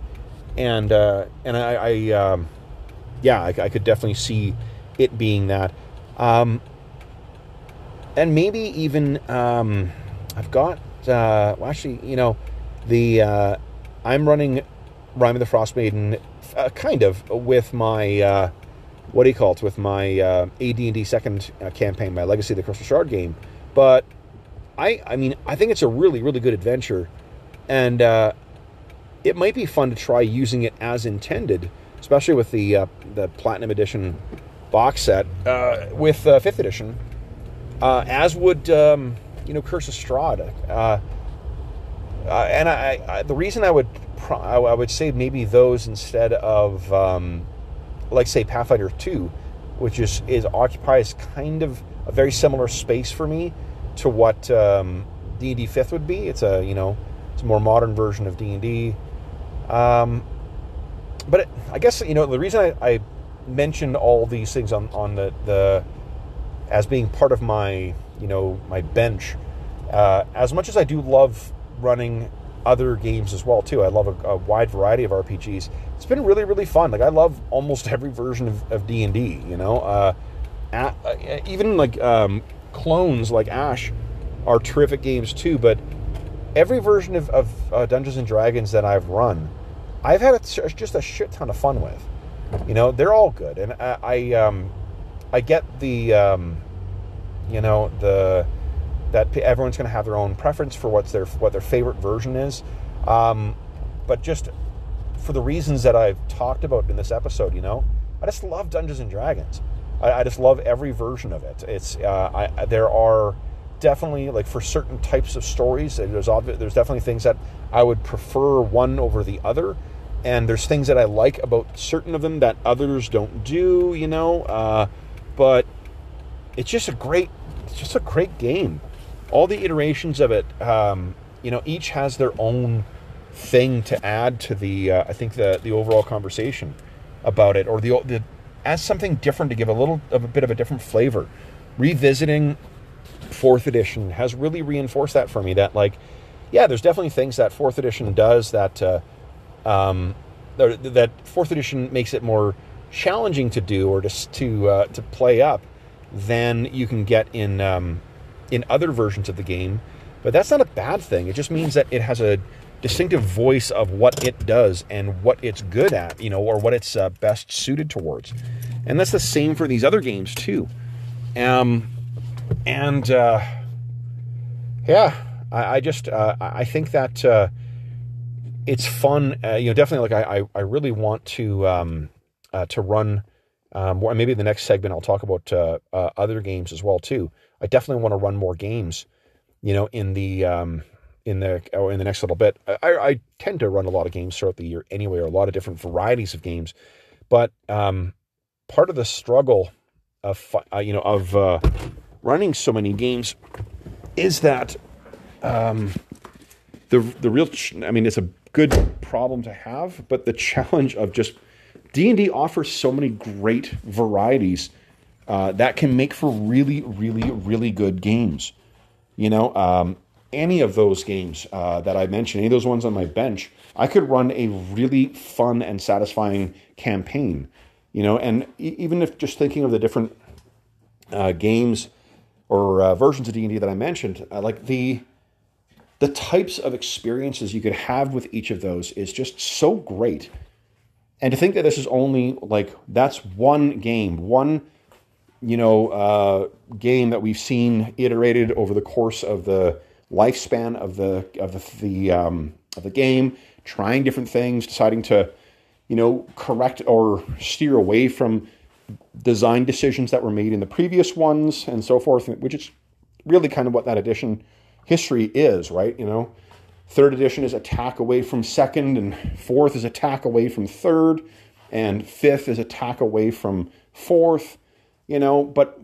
S1: And uh, and I, I um, yeah, I, I, could definitely see it being that. Um, and maybe even um, I've got uh, well, actually, you know, the uh, I'm running Rime of the Frost Maiden, uh, kind of with my uh, what do you call it? With my uh, AD&D second uh, campaign, my Legacy of the Crystal Shard game. But I, I mean, I think it's a really, really good adventure, and it might be fun to try using it as intended, especially with the the Platinum Edition box set with Fifth Edition, as would um, you know Curse of. Uh, uh, and I, I, the reason I would pro- I would say maybe those instead of um, like say Pathfinder Two, which is is occupies kind of a very similar space for me to what um, D&D Fifth would be. It's a you know it's a more modern version of D&D. Um, but it, I guess you know the reason I, I mentioned all these things on on the the as being part of my you know my bench. Uh, as much as I do love running other games as well too, I love a, a, wide variety of RPGs. It's been really really fun. Like I love almost every version of D and D. You know, uh, at, uh, even like um, clones like Ash are terrific games too. But every version of, of uh, Dungeons and Dragons that I've run, I've had a, just a shit ton of fun with. You know, they're all good, and I I, um, I get the um, you know the that everyone's going to have their own preference for what's their what their favorite version is, um, but just for the reasons that I've talked about in this episode, you know, I just love Dungeons and Dragons. I, I just love every version of it. It's uh, I, there are definitely like for certain types of stories, there's there's definitely things that I would prefer one over the other and there's things that I like about certain of them that others don't do, you know. Uh, but it's just a great, it's just a great game. All the iterations of it, um, you know, each has their own thing to add to the, uh, I think the the overall conversation about it, or the the as something different to give a little of a bit of a different flavor. Revisiting fourth edition has really reinforced that for me. That like, yeah, there's definitely things that fourth edition does that. Uh, um, that fourth edition makes it more challenging to do or just to uh, to play up than you can get in um, in other versions of the game. But that's not a bad thing. It just means that it has a distinctive voice of what it does and what it's good at, you know, or what it's uh, best suited towards. And that's the same for these other games too. Um, and uh, yeah, I, I just uh, I think that uh, it's fun. Uh, you know, definitely like I, I, I really want to um, uh, to run. Um, or maybe the next segment I'll talk about uh, uh, other games as well too. I definitely want to run more games. You know, in the um, in the or in the next little bit. I, I tend to run a lot of games throughout the year anyway, or a lot of different varieties of games. But um, part of the struggle of uh, you know of uh, running so many games is that um, the the real. I mean, it's a good problem to have, but the challenge of just D&D offers so many great varieties uh, that can make for really, really, really good games. You know, um, any of those games uh, that I mentioned, any of those ones on my bench, I could run a really fun and satisfying campaign. You know, and e- even if just thinking of the different uh, games or uh, versions of D&D that I mentioned, uh, like the the types of experiences you could have with each of those is just so great. And to think that this is only like that's one game, one you know uh, game that we've seen iterated over the course of the lifespan of the of the, the um, of the game, trying different things, deciding to you know correct or steer away from design decisions that were made in the previous ones and so forth, which is really kind of what that edition history is, right? You know, third edition is attack away from second, and fourth is attack away from third, and fifth is attack away from fourth, you know, but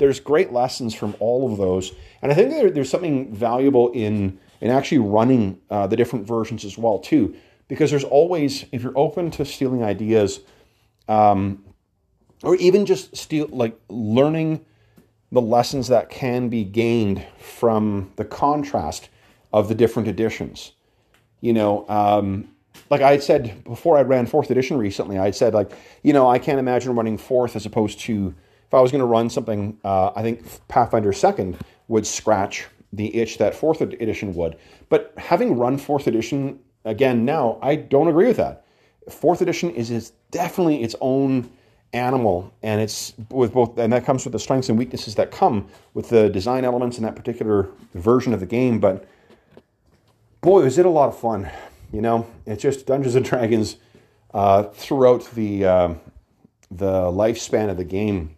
S1: there's great lessons from all of those. And I think there, there's something valuable in, in actually running uh, the different versions as well, too, because there's always, if you're open to stealing ideas, um, or even just steal, like learning the lessons that can be gained from the contrast of the different editions. You know, um, like I had said before, I ran fourth edition recently. I had said like, you know, I can't imagine running fourth as opposed to if I was going to run something, uh, I think Pathfinder Second would scratch the itch that Fourth Edition would. But having run Fourth Edition again now, I don't agree with that. Fourth Edition is, is definitely its own animal, and it's with both, and that comes with the strengths and weaknesses that come with the design elements in that particular version of the game. But boy, was it a lot of fun! You know, it's just Dungeons and Dragons uh, throughout the uh, the lifespan of the game.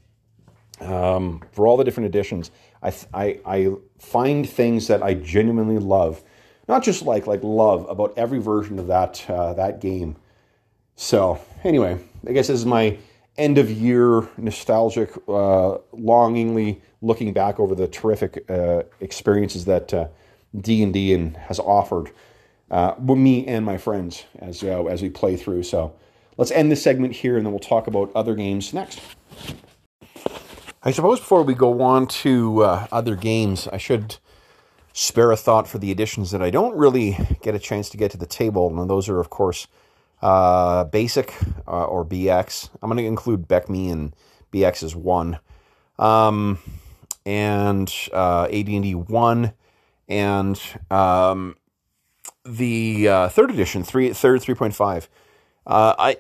S1: Um, for all the different editions, I, I I find things that I genuinely love, not just like like love about every version of that uh, that game. So anyway, I guess this is my end of year nostalgic, uh, longingly looking back over the terrific uh, experiences that uh, D and has offered uh, me and my friends as uh, as we play through. So let's end this segment here, and then we'll talk about other games next. I suppose before we go on to uh, other games, I should spare a thought for the editions that I don't really get a chance to get to the table, and those are, of course, uh, Basic uh, or BX. I'm going to include BECMI and BX as one, um, and uh, AD&D one, and um, the uh, third edition, three third three point five. Uh, I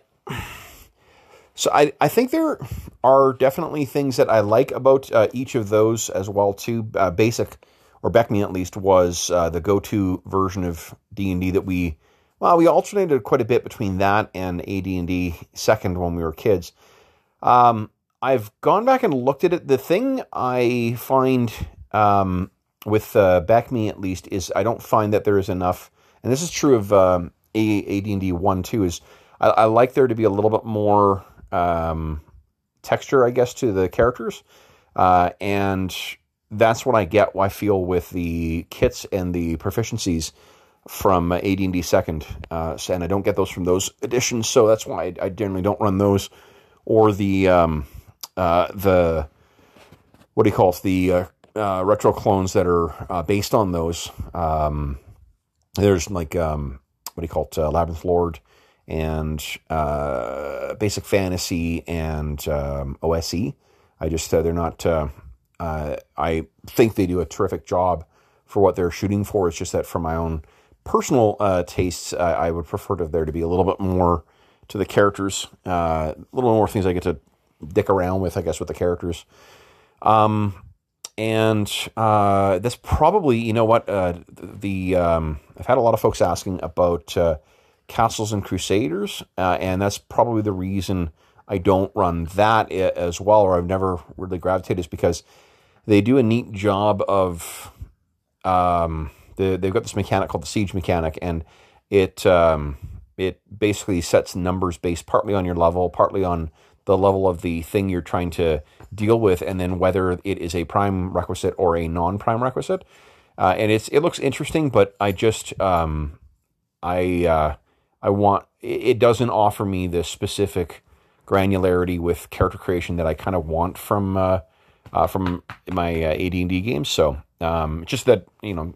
S1: so I I think there are definitely things that I like about uh, each of those as well too. Uh, basic or BECMI at least was uh, the go to version of D and D that we well we alternated quite a bit between that and AD and D second when we were kids. Um, I've gone back and looked at it. The thing I find um, with uh, me at least is I don't find that there is enough and this is true of um, AD&D 1 too, is I, I, like there to be a little bit more um, texture, I guess, to the characters. Uh, and that's what I get, I feel, with the kits and the proficiencies from AD&D second. Uh, and I don't get those from those editions, so that's why I, I generally don't run those. Or the, um, uh, the what do you call it, the uh, retro clones that are uh, based on those. Um, there's like um, what do you call it, uh, Labyrinth Lord, and uh, Basic Fantasy and um, OSE. I just uh, they're not. Uh, I think they do a terrific job for what they're shooting for. It's just that for my own personal tastes, I would prefer to there to be a little bit more to the characters, a little more things I get to dick around with, I guess, with the characters. Um, and uh, that's probably you know what uh, the um, I've had a lot of folks asking about uh, Castles and Crusaders, uh, and that's probably the reason I don't run that as well, or I've never really gravitated, is because they do a neat job of um, the, they've got this mechanic called the siege mechanic, and it um, it basically sets numbers based partly on your level, partly on the level of the thing you're trying to deal with, and then whether it is a prime requisite or a non-prime requisite. Uh, and it's it looks interesting, but I just um, I uh, I want it doesn't offer me the specific granularity with character creation that I kind of want from uh, uh from my uh, AD&D games. So um, just that you know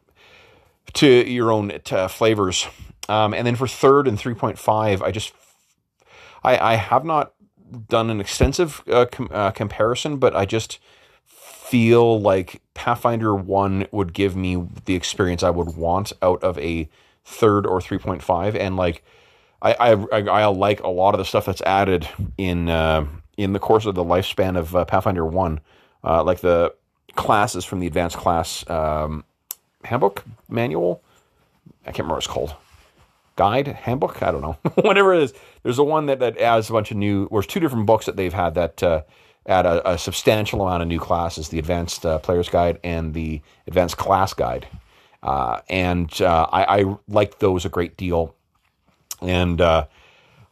S1: to your own to flavors. Um, and then for third and three point five, I just I I have not done an extensive uh, com- uh, comparison, but I just feel like Pathfinder 1 would give me the experience I would want out of a third or 3.5. And like, I, I, I, like a lot of the stuff that's added in, uh, in the course of the lifespan of uh, Pathfinder 1, uh, like the classes from the advanced class um, handbook manual. I can't remember what it's called guide, handbook, I don't know, whatever it is. There's a one that, that adds a bunch of new, there's two different books that they've had that uh, add a, a, substantial amount of new classes the Advanced uh, Player's Guide and the Advanced Class Guide. Uh, and uh, I, I like those a great deal. And uh,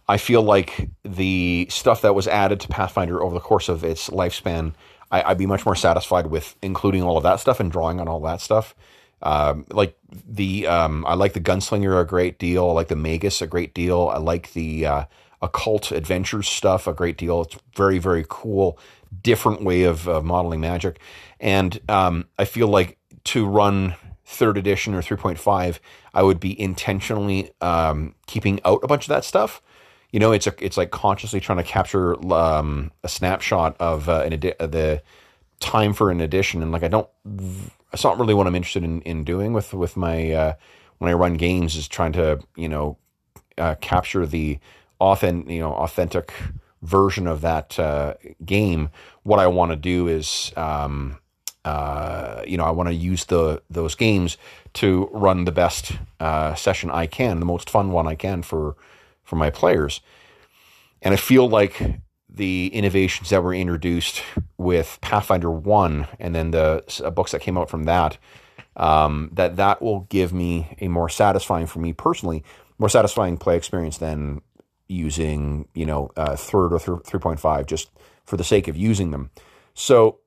S1: I feel like the stuff that was added to Pathfinder over the course of its lifespan, I, I'd be much more satisfied with including all of that stuff and drawing on all that stuff um, like the um, I like the Gunslinger a great deal. I like the Magus a great deal. I like the uh, occult adventures stuff a great deal. It's very very cool, different way of uh, modeling magic, and um, I feel like to run third edition or 3.5 i would be intentionally um, keeping out a bunch of that stuff you know, it's a, it's like consciously trying to capture um, a snapshot of uh, an edi- the time for an edition, and like I don't, it's not really what I'm interested in, in doing with with my uh, when I run games is trying to you know uh, capture the authentic you know authentic version of that uh, game. What I want to do is. Um, uh, you know, I want to use the those games to run the best uh, session I can, the most fun one I can for for my players. And I feel like the innovations that were introduced with Pathfinder One, and then the uh, books that came out from that, um, that that will give me a more satisfying for me personally, more satisfying play experience than using you know uh, third or three point five just for the sake of using them. So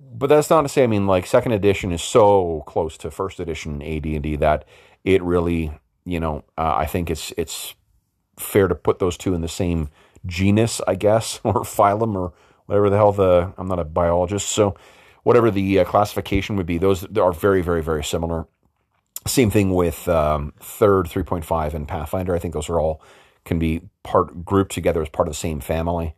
S1: but that's not to say. I mean, like second edition is so close to first edition AD and D that it really, you know, uh, I think it's it's fair to put those two in the same genus, I guess, or phylum, or whatever the hell the. I'm not a biologist, so whatever the uh, classification would be, those are very, very, very similar. Same thing with um, third, 3.5, and Pathfinder. I think those are all can be part grouped together as part of the same family.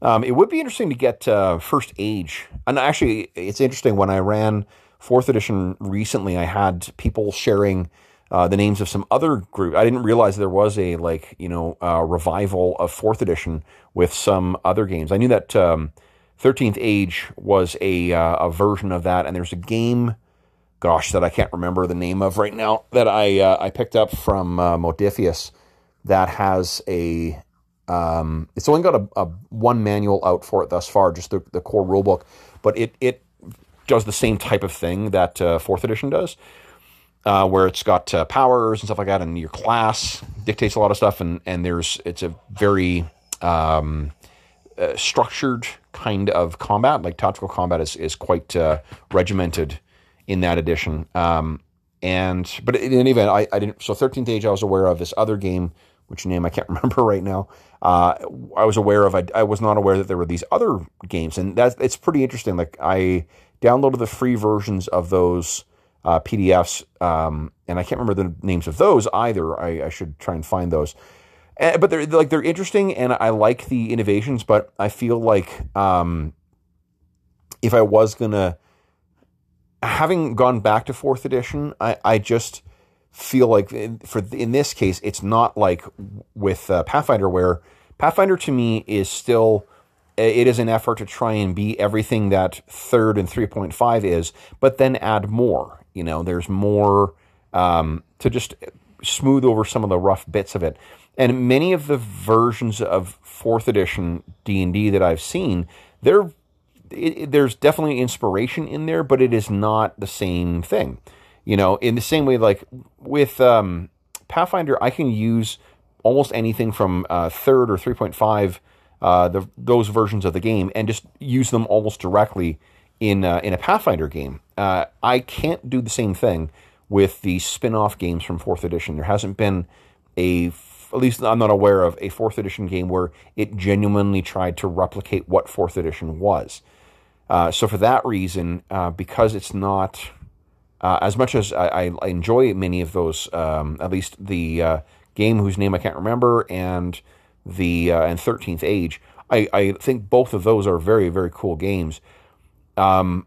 S1: Um, it would be interesting to get uh, First Age. And actually, it's interesting when I ran fourth edition recently, I had people sharing uh, the names of some other group. I didn't realize there was a like you know uh, revival of fourth edition with some other games. I knew that um, Thirteenth Age was a uh, a version of that, and there's a game, gosh, that I can't remember the name of right now that I uh, I picked up from uh, Modiphius that has a um, it's only got a, a, one manual out for it thus far, just the, the core rulebook, but it it does the same type of thing that fourth edition does, uh, where it's got uh, powers and stuff like that, and your class dictates a lot of stuff, and and there's it's a very um, uh, structured kind of combat, like tactical combat is is quite uh, regimented in that edition. Um, and but in any event, I, I didn't. So Thirteenth Age, I was aware of this other game which name I can't remember right now. Uh, I was aware of. I, I, was not aware that there were these other games, and that's it's pretty interesting. Like I downloaded the free versions of those uh, PDFs, um, and I can't remember the names of those either. I, I should try and find those. And, but they're like they're interesting, and I like the innovations. But I feel like um, if I was gonna, having gone back to fourth edition, I, I just feel like for in this case it's not like with uh, Pathfinder where Pathfinder to me is still it is an effort to try and be everything that third and 3.5 is but then add more you know there's more um, to just smooth over some of the rough bits of it. And many of the versions of fourth edition d&d that i've seen there there's definitely inspiration in there but it is not the same thing. You know, in the same way, like with um, Pathfinder, I can use almost anything from uh, third or 3.5, uh, the, those versions of the game, and just use them almost directly in, uh, in a Pathfinder game. Uh, I can't do the same thing with the spin off games from 4th edition. There hasn't been a, at least I'm not aware of, a 4th edition game where it genuinely tried to replicate what 4th edition was. Uh, so, for that reason, uh, because it's not uh, as much as I, I, enjoy many of those, um, at least the uh, game whose name I can't remember and the and Thirteenth Age, I, I think both of those are very very cool games. Um,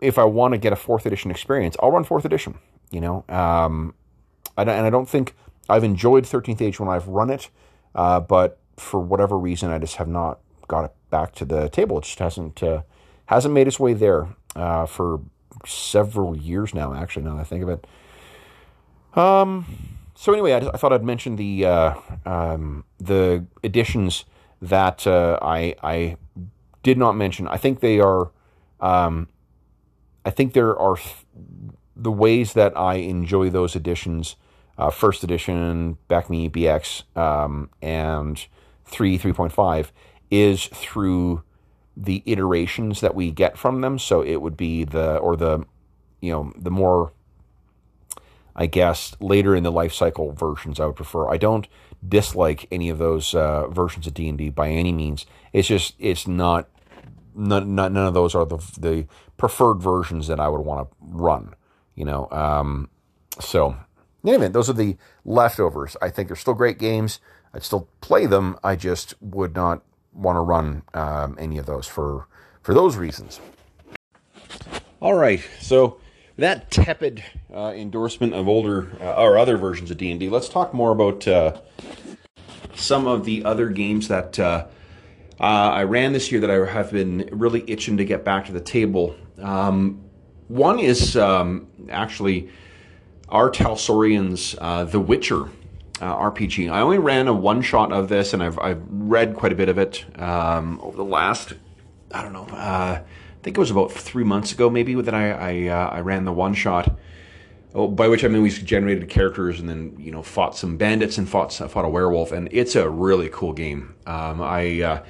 S1: if I want to get a fourth edition experience, I'll run fourth edition. You know, um, and I don't think I've enjoyed Thirteenth Age when I've run it, uh, but for whatever reason, I just have not got it back to the table. It just hasn't uh, hasn't made its way there uh, for several years now, actually, now that I think of it. Um, so anyway, I, I thought I'd mention the uh, um, the editions that uh, I I did not mention. I think they are. Um, I think there are th- the ways that I enjoy those editions. Uh, first edition, BECMI BX, um, and three, three point five is through the iterations that we get from them. So it would be the or the you know the more I guess later in the life cycle versions I would prefer. I don't dislike any of those uh, versions of D and D by any means. It's just it's not none, none of those are the the preferred versions that I would want to run. You know, um, so anyway, those are the leftovers. I think they're still great games. I'd still play them. I just would not want to run um, any of those for for those reasons. All right, so that tepid uh, endorsement of older uh, or other versions of D and D. Let's talk more about uh, some of the other games that uh, uh, I ran this year that I have been really itching to get back to the table. Um, one is um, actually R. Talsorian's uh, The Witcher RPG. I only ran a one shot of this, and I've, I've read quite a bit of it um, over the last, I don't know, I think it was about three months ago, maybe that I I, I ran the one shot. Oh, by which I mean we generated characters and then you know fought some bandits and fought fought a werewolf, and it's a really cool game. Um, I uh,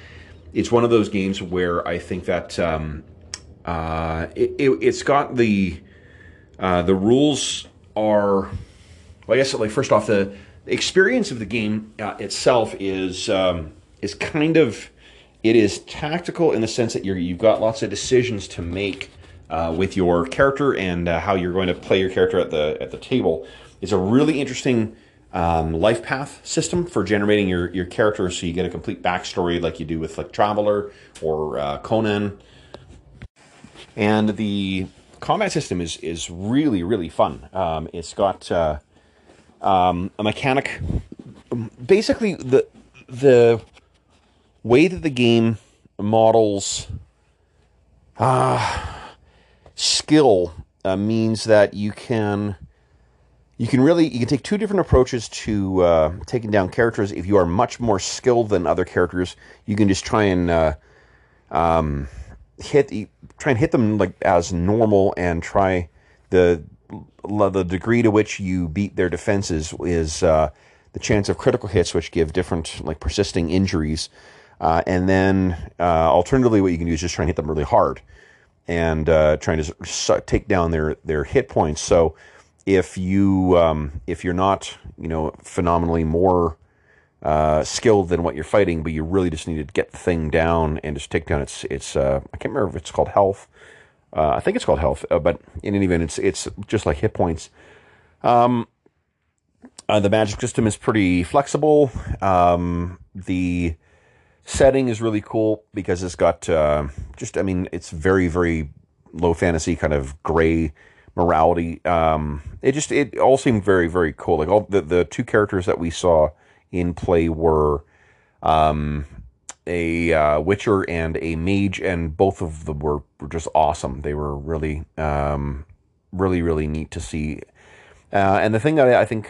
S1: it's one of those games where I think that um, uh, it, it, has got the uh, the rules are well, I guess like first off the experience of the game uh, itself is um, is kind of it is tactical in the sense that you're you've got lots of decisions to make uh, with your character and uh, how you're going to play your character at the at the table. It's a really interesting um, life path system for generating your your character, so you get a complete backstory like you do with like Traveller or uh, Conan. And the combat system is is really really fun. Um, it's got uh, um, a mechanic. Basically, the the way that the game models uh, skill uh, means that you can you can really you can take two different approaches to uh, taking down characters. If you are much more skilled than other characters, you can just try and uh, um, hit try and hit them like as normal and try the the degree to which you beat their defenses is uh, the chance of critical hits, which give different like persisting injuries. Uh, and then uh, alternatively, what you can do is just try and hit them really hard and uh, trying to take down their their hit points. So if you um, if you're not you know phenomenally more uh, skilled than what you're fighting, but you really just need to get the thing down and just take down its its uh, I can't remember if it's called health. Uh, I think it's called health, uh, but in any event, it's it's just like hit points. Um, uh, the magic system is pretty flexible. Um, the setting is really cool because it's got uh, just I mean it's very very low fantasy kind of gray morality. Um, it just it all seemed very very cool. Like all the the two characters that we saw in play were um, a uh, Witcher and a mage, and both of them were, were just awesome. They were really um, really really neat to see. Uh, and the thing that I, I think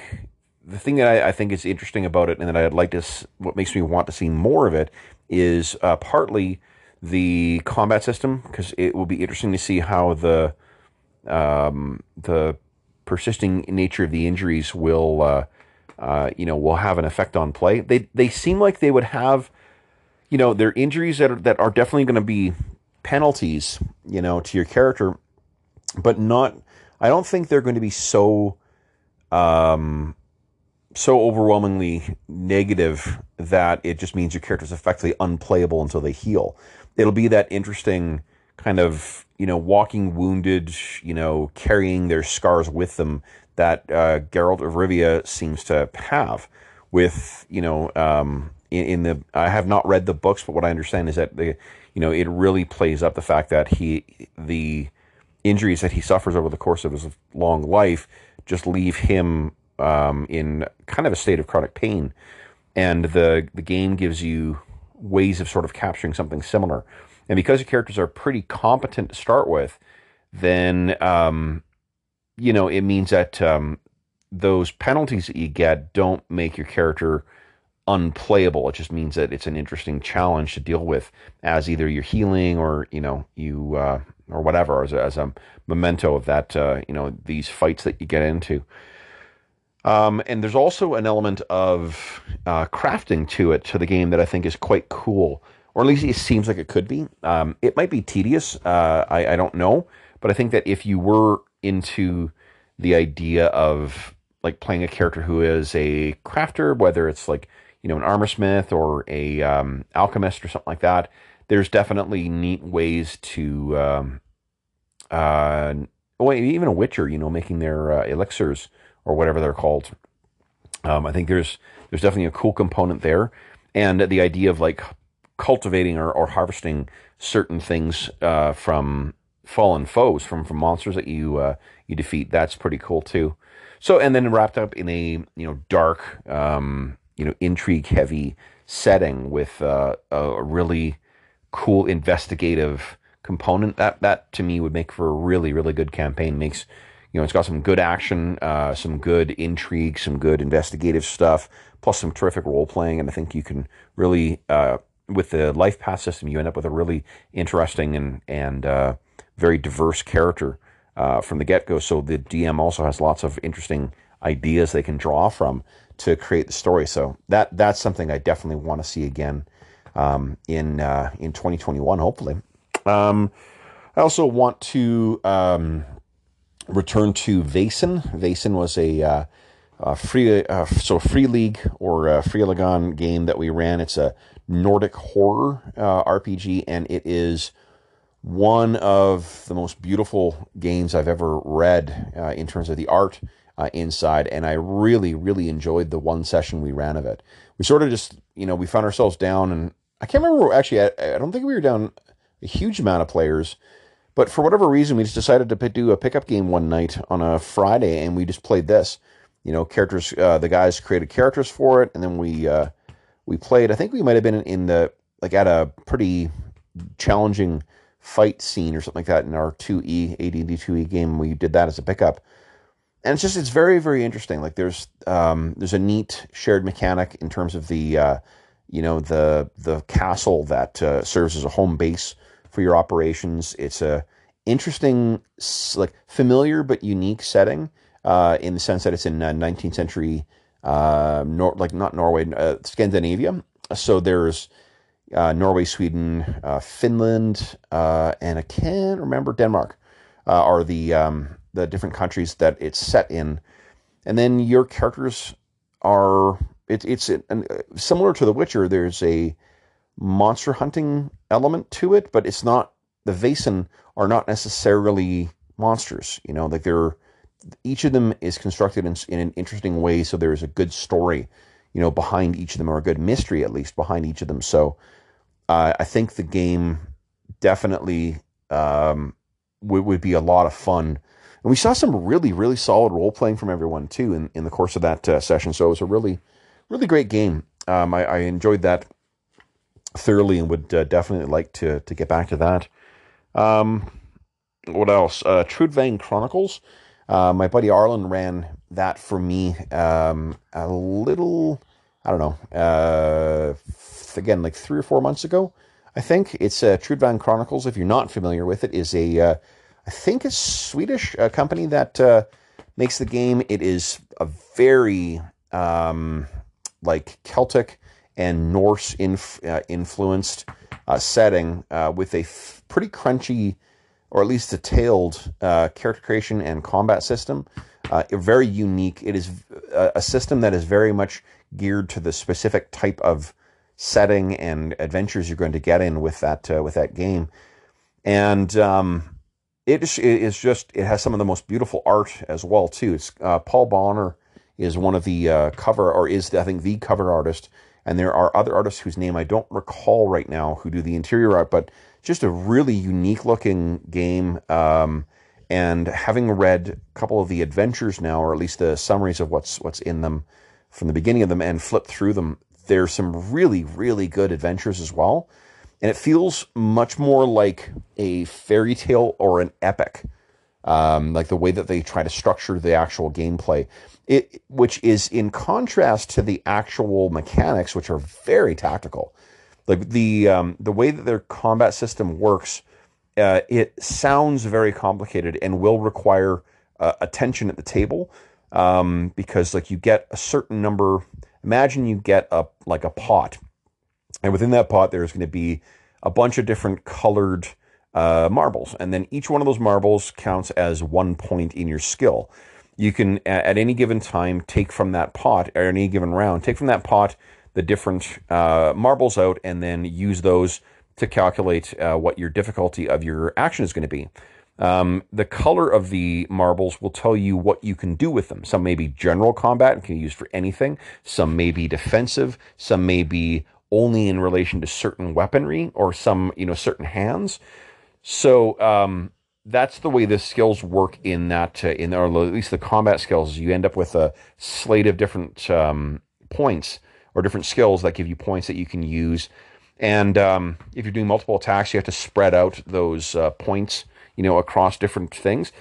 S1: the thing that I, I, think is interesting about it, and that I'd like to, what makes me want to see more of it, is uh, partly the combat system because it will be interesting to see how the um, the persisting nature of the injuries will uh, uh, you know will have an effect on play. They they seem like they would have you know they're injuries that are, that are definitely going to be penalties you know to your character, but not. I don't think they're going to be so um, so overwhelmingly negative that it just means your character is effectively unplayable until they heal. It'll be that interesting kind of you know walking wounded, you know carrying their scars with them that uh, Geralt of Rivia seems to have. With you know um, in, in, the I have not read the books, but what I understand is that the you know it really plays up the fact that he the injuries that he suffers over the course of his long life just leave him um, in kind of a state of chronic pain, and the the game gives you ways of sort of capturing something similar. And because your characters are pretty competent to start with, then um, you know it means that um, those penalties that you get don't make your character unplayable. It just means that it's an interesting challenge to deal with as either you're healing or you know you uh, or whatever as a, as a memento of that uh, you know these fights that you get into. Um, and there's also an element of uh, crafting to it to the game that I think is quite cool, or at least it seems like it could be. Um, it might be tedious. Uh, I, I don't know, but I think that if you were into the idea of like playing a character who is a crafter, whether it's like you know an armor smith or a um, alchemist or something like that, there's definitely neat ways to, um, uh, well, even a witcher, you know, making their uh, elixirs or whatever they're called. Um, I think there's there's definitely a cool component there, and the idea of like cultivating or, or harvesting certain things uh, from fallen foes, from from monsters that you uh, you defeat. That's pretty cool too. So, and then wrapped up in a you know dark, um, you know intrigue heavy setting with uh, a really cool investigative component. That that to me would make for a really really good campaign. Makes you know it's got some good action, uh, some good intrigue, some good investigative stuff, plus some terrific role playing, and I think you can really uh, with the life path system, you end up with a really interesting and and uh, very diverse character uh, from the get go. So the DM also has lots of interesting ideas they can draw from to create the story. So that that's something I definitely want to see again um, in uh, in 2021, hopefully. Um, I also want to um, return to Vaesen. Vaesen was a uh, uh, free uh, so free league or uh, Fria Ligan game that we ran. It's a Nordic horror uh, RPG, and it is one of the most beautiful games I've ever read uh, in terms of the art uh, inside. And I really, really enjoyed the one session we ran of it. We sort of just, you know, we found ourselves down, and I can't remember actually. I, I don't think we were down a huge amount of players. But for whatever reason, we just decided to do a pickup game one night on a Friday, and we just played this you know, characters. Uh, the guys created characters for it, and then we uh, we played. I think we might have been in the like at a pretty challenging fight scene or something like that in our two E AD&D two E game. We did that as a pickup, and it's just it's very very interesting. Like there's um, there's a neat shared mechanic in terms of the uh, you know the the castle that uh, serves as a home base for your operations. It's a interesting like familiar but unique setting uh, in the sense that it's in uh, 19th century, uh, nor- like not Norway, uh, Scandinavia. So there's uh, Norway, Sweden, uh, Finland, and I can't remember Denmark are the um, the different countries that it's set in. And then your characters are it, it's similar to The Witcher. There's a monster hunting element to it, but it's not the Vaesen are not necessarily monsters. You know, like they're each of them is constructed in, in an interesting way, so there is a good story, you know, behind each of them, or a good mystery at least behind each of them. So uh, I think the game definitely um, would, be a lot of fun. And we saw some really, really solid role playing from everyone too in, in the course of that uh, session. So it was a really, really great game. Um, I, I, enjoyed that thoroughly and would uh, definitely like to to get back to that. Um, what else? Uh, Trudvang Chronicles. Uh, my buddy Arlen ran that for me um, a little, I don't know, uh, again, like three or four months ago. I think it's uh, Trudvang Chronicles. If you're not familiar with it, is a, uh, I think a Swedish uh, company that uh, makes the game. It is a very um, like Celtic and Norse inf- uh, influenced setting with a f- pretty crunchy or at least detailed uh, character creation and combat system. Uh, very unique. It is a, a, system that is very much geared to the specific type of setting and adventures you're going to get in with that uh, with that game, and um, it is just it has some of the most beautiful art as well too. It's uh, Paul Bonner is one of the uh, cover or is I think the cover artist, and there are other artists whose name I don't recall right now who do the interior art, but just a really unique looking game. Um, and having read a couple of the adventures now, or at least the summaries of what's what's in them from the beginning of them, and flipped through them, there's some really really good adventures as well. And it feels much more like a fairy tale or an epic, um, like the way that they try to structure the actual gameplay. It, which is in contrast to the actual mechanics, which are very tactical like the um, the way that their combat system works, uh, it sounds very complicated and will require uh, attention at the table um, because like you get a certain number. Imagine you get a like a pot, and within that pot there's going to be a bunch of different colored uh, marbles, and then each one of those marbles counts as one point in your skill. You can at any given time take from that pot, or any given round, take from that pot the different uh, marbles out and then use those to calculate uh, what your difficulty of your action is going to be. Um, the color of the marbles will tell you what you can do with them. Some may be general combat and can be used for anything. Some may be defensive. Some may be only in relation to certain weaponry or some, you know, certain hands. So um, that's the way the skills work in that, uh, in or at least the combat skills. You end up with a slate of different um, points or different skills that give you points that you can use. And um, if you're doing multiple attacks, you have to spread out those uh, points you know, across different things.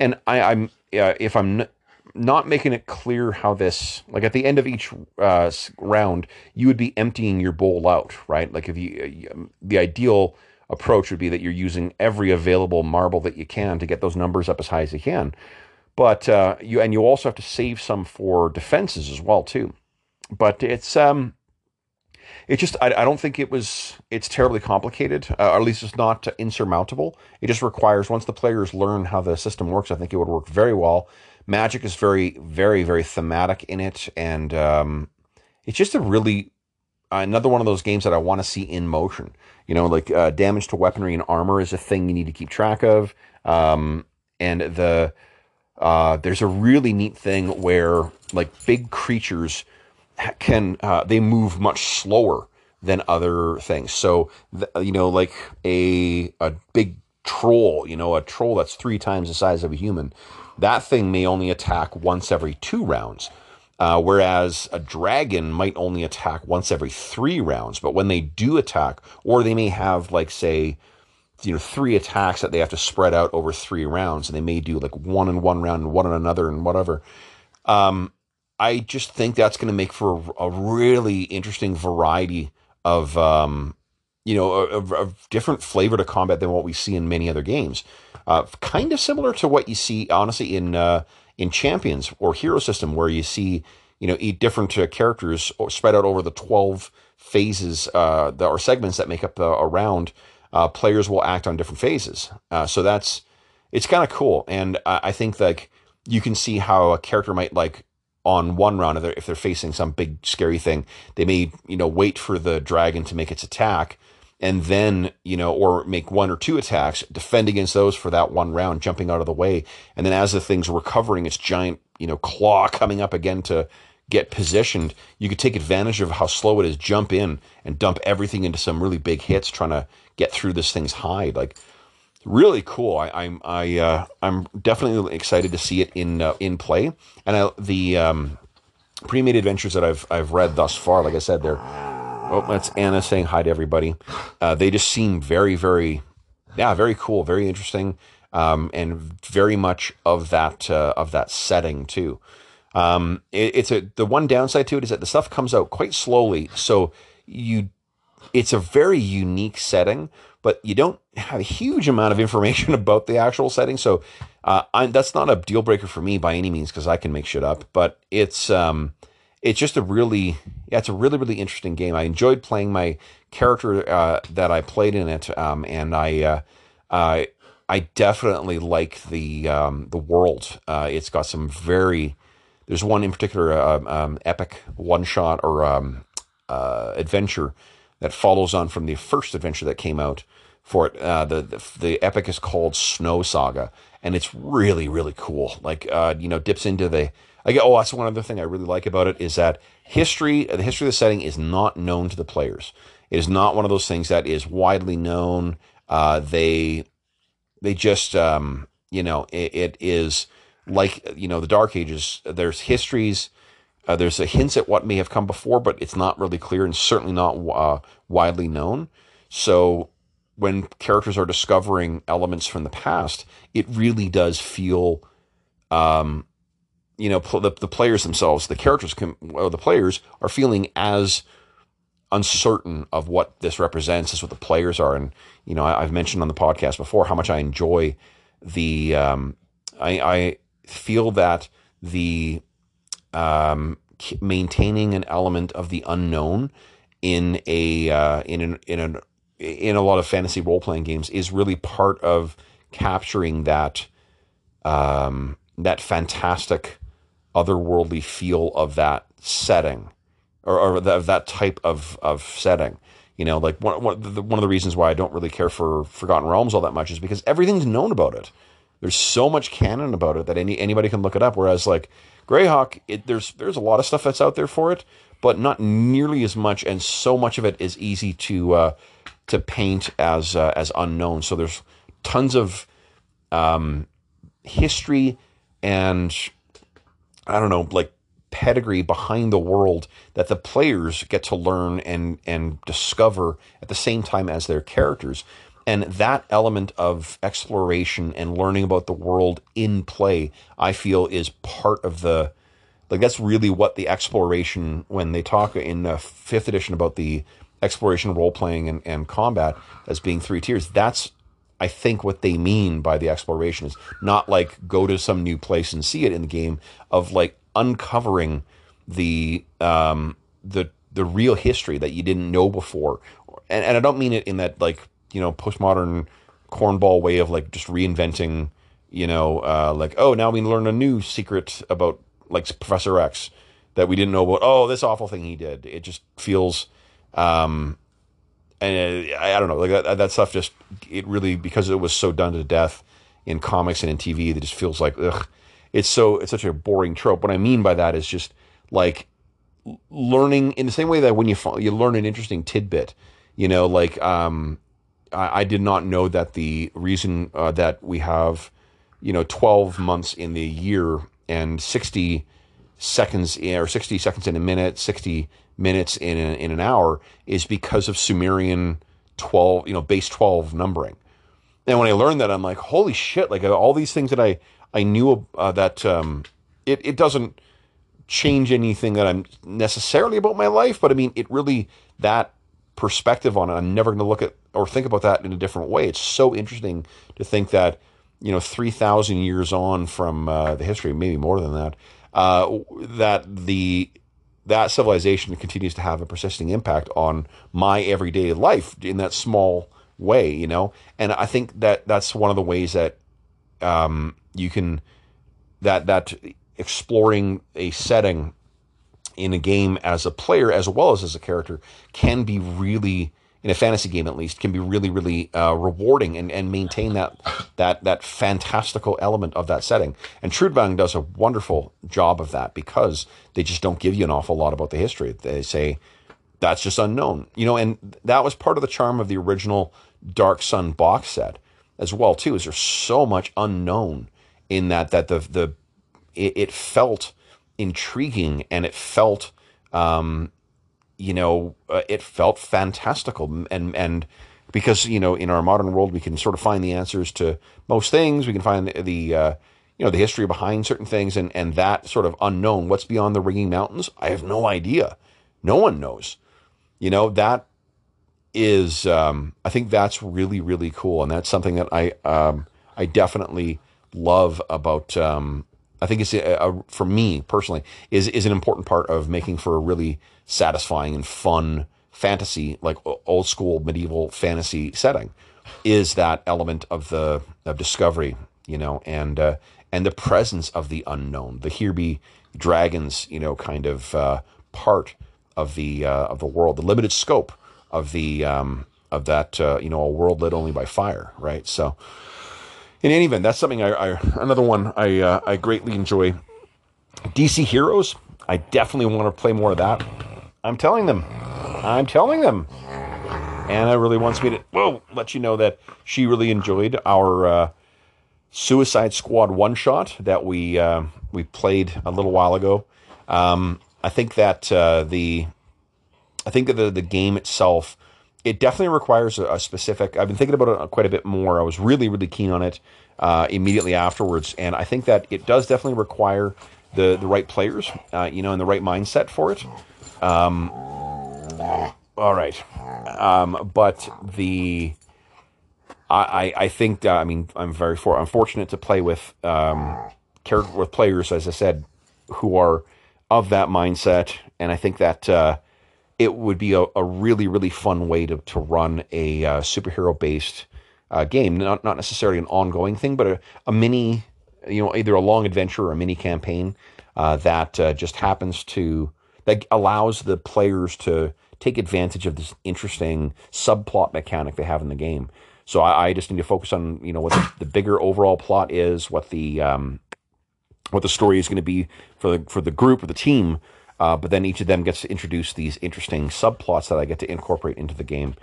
S1: And I, I'm uh, if I'm n- not making it clear how this, like at the end of each uh, round, you would be emptying your bowl out, right? Like if you, uh, the ideal approach would be that you're using every available marble that you can to get those numbers up as high as you can. But uh, you and you also have to save some for defenses as well too. But it's um, it just I, I don't think it was it's terribly complicated uh, or at least it's not insurmountable. It just requires once the players learn how the system works i think it would work very well. Magic is very very very thematic in it and um, it's just a really another one of those games that i want to see in motion. You know like uh, damage to weaponry and armor is a thing you need to keep track of. Um, and the uh, there's a really neat thing where like big creatures can uh, they move much slower than other things. So you know, like a a big troll, you know, a troll that's three times the size of a human, that thing may only attack once every two rounds. Uh, whereas a dragon might only attack once every three rounds. But when they do attack, or they may have like say, you know, three attacks that they have to spread out over three rounds, and they may do like one in one round and one in another and whatever. Um, I just think that's going to make for a, a, really interesting variety of, um, you know, a, different flavor to combat than what we see in many other games. Uh, kind of similar to what you see, honestly, in uh, in Champions or Hero System, where you see, you know, eight different uh, characters spread out over the twelve phases uh, or segments that make up uh, a round. Uh, players will act on different phases, so that's it's kind of cool, and I, I think like you can see how a character might like on one round, if they're, if they're facing some big scary thing, they may you know wait for the dragon to make its attack, and then you know or make one or two attacks, defend against those for that one round, jumping out of the way, and then as the thing's recovering its giant you know claw coming up again to get positioned, you could take advantage of how slow it is, jump in and dump everything into some really big hits, trying to get through this thing's hide. Like really cool. I, I'm I uh, I'm definitely excited to see it in uh, in play. And I, the um, pre-made adventures that I've I've read thus far, like I said, they're oh that's Anna saying hi to everybody. Uh, they just seem very very yeah very cool, very interesting, um, and very much of that uh, of that setting too. Um, it, it's a the one downside to it is that the stuff comes out quite slowly, so you it's a very unique setting but you don't have a huge amount of information about the actual setting. So uh, that's not a deal breaker for me by any means because I can make shit up. But it's um, it's just a really yeah, it's a really really interesting game. I enjoyed playing my character uh, that I played in it, um, and I uh, I I definitely like the um, the world. Uh, it's got some very there's one in particular uh, um, epic one shot or um, uh, adventure that follows on from the first adventure that came out for it. Uh, the, the, the epic is called Snow Saga, and it's really really cool. Like uh, you know, dips into the. I get, oh, that's one other thing I really like about it is that history. The history of the setting is not known to the players. It is not one of those things that is widely known. Uh, they they just um, you know it, it is like you know the Dark Ages. There's histories uh, there's a hints at what may have come before, but it's not really clear and certainly not uh, widely known. So when characters are discovering elements from the past, it really does feel, um, you know, the, the players themselves, the characters, can, well, the players are feeling as uncertain of what this represents as what the players are. And you know, I, have mentioned on the podcast before how much I enjoy the. Um, I, I feel that the um, maintaining an element of the unknown in a uh, in an, in an in a lot of fantasy role playing games is really part of capturing that um, that fantastic otherworldly feel of that setting or, or the, of that type of of setting. You know, like one, one, the, one of the reasons why I don't really care for Forgotten Realms all that much is because everything's known about it. There's so much canon about it that any anybody can look it up. Whereas like Greyhawk, it, there's there's a lot of stuff that's out there for it, but not nearly as much, and so much of it is easy to uh, to paint as uh, as unknown. So there's tons of um, history and I don't know, like pedigree behind the world that the players get to learn and and discover at the same time as their characters. And that element of exploration and learning about the world in play, I feel, is part of the like that's really what the exploration when they talk in the fifth edition about the exploration role playing and, and combat as being three tiers that's I think what they mean by the exploration is not like go to some new place and see it in the game of like uncovering the um, the the real history that you didn't know before, and, and I don't mean it in that like you know postmodern cornball way of like just reinventing you know uh, like oh now we learn a new secret about like Professor X that we didn't know about oh this awful thing he did it just feels um, and uh, I, I don't know, like that, that stuff just it really because it was so done to death in comics and in TV, it just feels like ugh, it's so it's such a boring trope. What I mean by that is just like learning in the same way that when you you learn an interesting tidbit, you know, like um, I, I did not know that the reason uh, that we have you know 12 months in the year and 60 seconds or 60 seconds in a minute 60 minutes in, a, in an hour is because of Sumerian 12, you know, base 12 numbering. And when I learned that, I'm like, holy shit, like all these things that I, I knew uh, that um, it, it doesn't change anything that I'm necessarily about my life, but I mean, it really, that perspective on it, I'm never going to look at or think about that in a different way. It's so interesting to think that, you know, 3,000 years on from uh, the history, maybe more than that, uh, that the that civilization continues to have a persisting impact on my everyday life in that small way, you know. And I think that that's one of the ways that um, you can that that exploring a setting in a game as a player as well as as a character can be really in a fantasy game at least can be really really uh, rewarding and, and maintain that that that fantastical element of that setting. And Trudvang does a wonderful job of that because they just don't give you an awful lot about the history. They say that's just unknown. You know and that was part of the charm of the original Dark Sun box set as well too is there's so much unknown in that that the the it, it felt intriguing and it felt um, you know, uh, it felt fantastical. And, and because, you know, in our modern world, we can sort of find the answers to most things. We can find the, uh, you know, the history behind certain things and, and that sort of unknown. What's beyond the ringing mountains? I have no idea. No one knows. You know, that is, um, I think that's really, really cool. And that's something that I, um, I definitely love about, um, I think it's a, a, for me personally is is an important part of making for a really satisfying and fun fantasy, like old school medieval fantasy setting, is that element of the of discovery, you know, and uh, and the presence of the unknown, the here be dragons, you know, kind of uh, part of the uh, of the world, the limited scope of the um, of that, uh, you know, a world lit only by fire, right? So in any event, that's something I, I another one I uh, I greatly enjoy. DC Heroes, I definitely want to play more of that. I'm telling them, I'm telling them. Anna really wants me to well let you know that she really enjoyed our uh, Suicide Squad one shot that we uh, we played a little while ago. Um, I think that uh, the I think that the the game itself it definitely requires a, a, specific. I've been thinking about it quite a bit more. I was really, really keen on it uh, immediately afterwards, and I think that it does definitely require the the right players, uh, you know, and the right mindset for it. Um, all right, um, but the I I think uh, I mean I'm very for I'm fortunate to play with um, with players as I said who are of that mindset, and I think that uh, it would be a, a really really fun way to to run a uh, superhero based uh, game, not not necessarily an ongoing thing, but a, a, mini, you know, either a long adventure or a mini campaign uh, that uh, just happens to that allows the players to take advantage of this interesting subplot mechanic they have in the game. So I, I just need to focus on you know what the, the bigger overall plot is, what the um, what the story is going to be for the for the group or the team. Uh, but then each of them gets to introduce these interesting subplots that I get to incorporate into the game.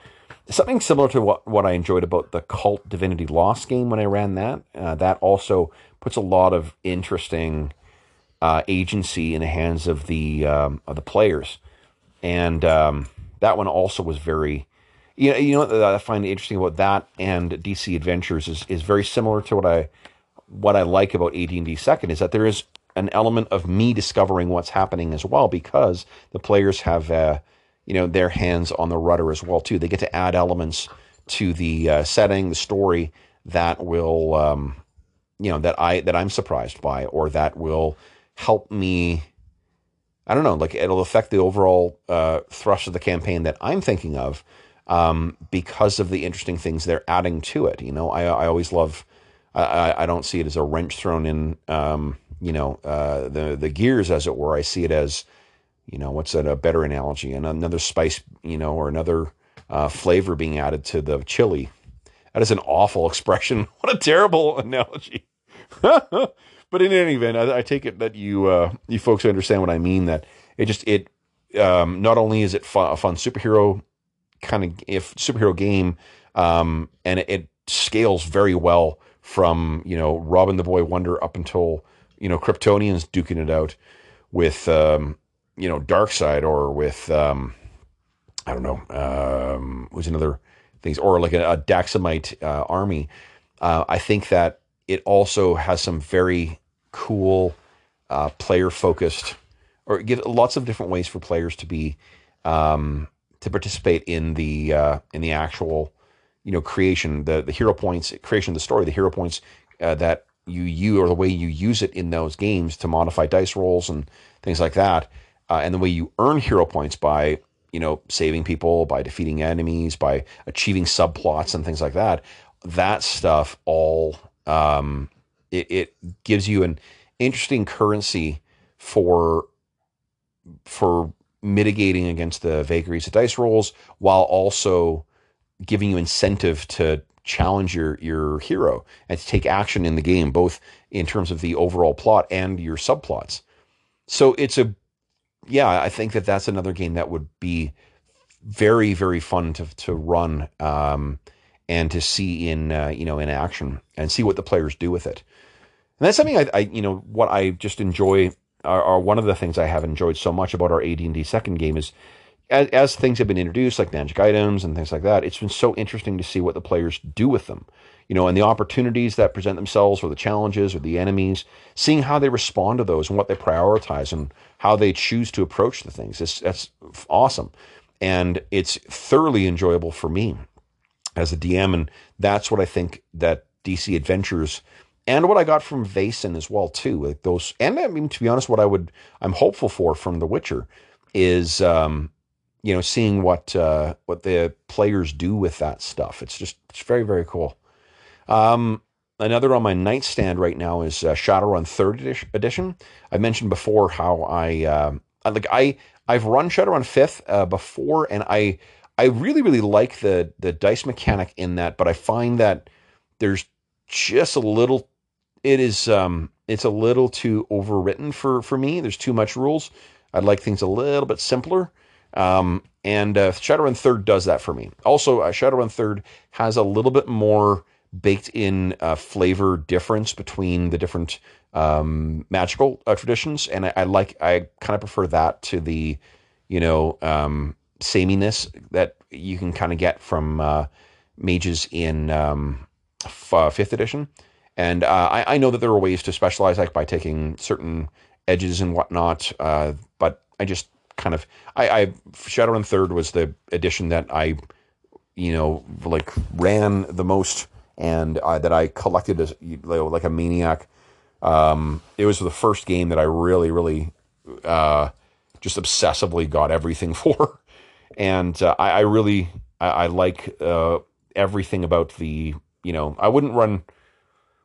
S1: Something similar to what, what I enjoyed about the Kult Divinity Lost game when I ran that. Uh, that also puts a lot of interesting uh, agency in the hands of the um, of the players, and um, that one also was very. You know, you know what I find interesting about that and DC Adventures is is very similar to what I what I like about AD&D Second is that there is an element of me discovering what's happening as well because the players have uh, you know their hands on the rudder as well too. They get to add elements to the uh, setting, the story that will um, you know that I that I'm surprised by or that will help me I don't know, like it'll affect the overall uh, thrust of the campaign that I'm thinking of um, because of the interesting things they're adding to it. You know, I, I always love, I, I don't see it as a wrench thrown in, um, you know, uh, the, the gears, as it were. I see it as, you know, what's a, a better analogy? And another spice, you know, or another uh, flavor being added to the chili. That is an awful expression. What a terrible analogy. but in any event, I, I take it that you uh, you folks understand what I mean. That it just it um, not only is it fun, a fun superhero kind of if superhero game, um, and it, it, scales very well from you know Robin the Boy Wonder up until you know Kryptonians duking it out with um, you know Darkseid or with um, I don't know um, who's another things or like a, a Daxamite uh, army. Uh, I think that it also has some very cool, uh, player focused, or give lots of different ways for players to be um, to participate in the uh, in the actual you know creation the the hero points creation of the story the hero points uh, that you you or the way you use it in those games to modify dice rolls and things like that uh, and the way you earn hero points by you know saving people by defeating enemies by achieving subplots and things like that that stuff all um, it, it gives you an interesting currency for for mitigating against the vagaries of dice rolls while also giving you incentive to challenge your your hero and to take action in the game both in terms of the overall plot and your subplots. So it's a yeah i think that that's another game that would be very very fun to to run um, and to see in uh, you know in action and see what the players do with it. And that's something I, I you know, what I just enjoy, are one of the things I have enjoyed so much about our AD&D second game is as, as, things have been introduced, like magic items and things like that, it's been so interesting to see what the players do with them. You know, and the opportunities that present themselves, or the challenges, or the enemies, seeing how they respond to those and what they prioritize and how they choose to approach the things. It's, that's awesome. And it's thoroughly enjoyable for me as a DM. And that's what I think that DC Adventures and what I got from Vaesen as well too. Like those, and I mean to be honest, what I would I'm hopeful for from The Witcher is um, you know seeing what uh, what the players do with that stuff. It's just it's very very cool. Um, another on my nightstand right now is uh, Shadowrun Third Edition. I mentioned before how I uh, like I I've run Shadowrun Fifth uh, before, and I I really really like the the dice mechanic in that, but I find that there's just a little it is um, it's a little too overwritten for for me. There's too much rules. I'd like things a little bit simpler. Um, and uh, Shadowrun Third does that for me. Also, uh, Shadowrun Third has a little bit more baked in uh, flavor difference between the different um, magical uh, traditions, and I, I, like I kind of prefer that to the you know um, sameness that you can kind of get from uh, mages in um, f- uh, fifth edition. And uh, I, I, know that there are ways to specialize, like by taking certain edges and whatnot. Uh, but I just kind of, I, I Shadowrun Third was the edition that I, you know, like ran the most and uh, that I collected as like a maniac. Um, it was the first game that I really, really uh, just obsessively got everything for, and uh, I, I, really I, I like uh, everything about the you know I wouldn't run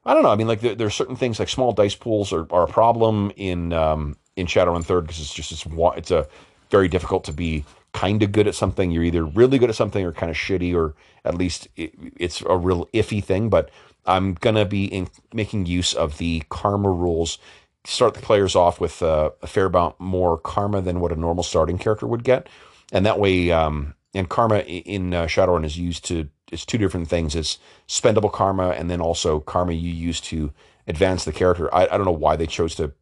S1: I don't know. I mean, like there, there, are certain things like small dice pools are, are a problem in um, in Shadowrun Third because it's just it's, it's a very difficult to be kind of good at something, you're either really good at something or kind of shitty, or at least it, it's a real iffy thing. But I'm gonna be in, making use of the karma rules. Start the players off with uh, a fair amount more karma than what a normal starting character would get, and that way, um, and karma in uh, Shadowrun is used to it's two different things. It's spendable karma, and then also karma you use to advance the character. I, I don't know why they chose to.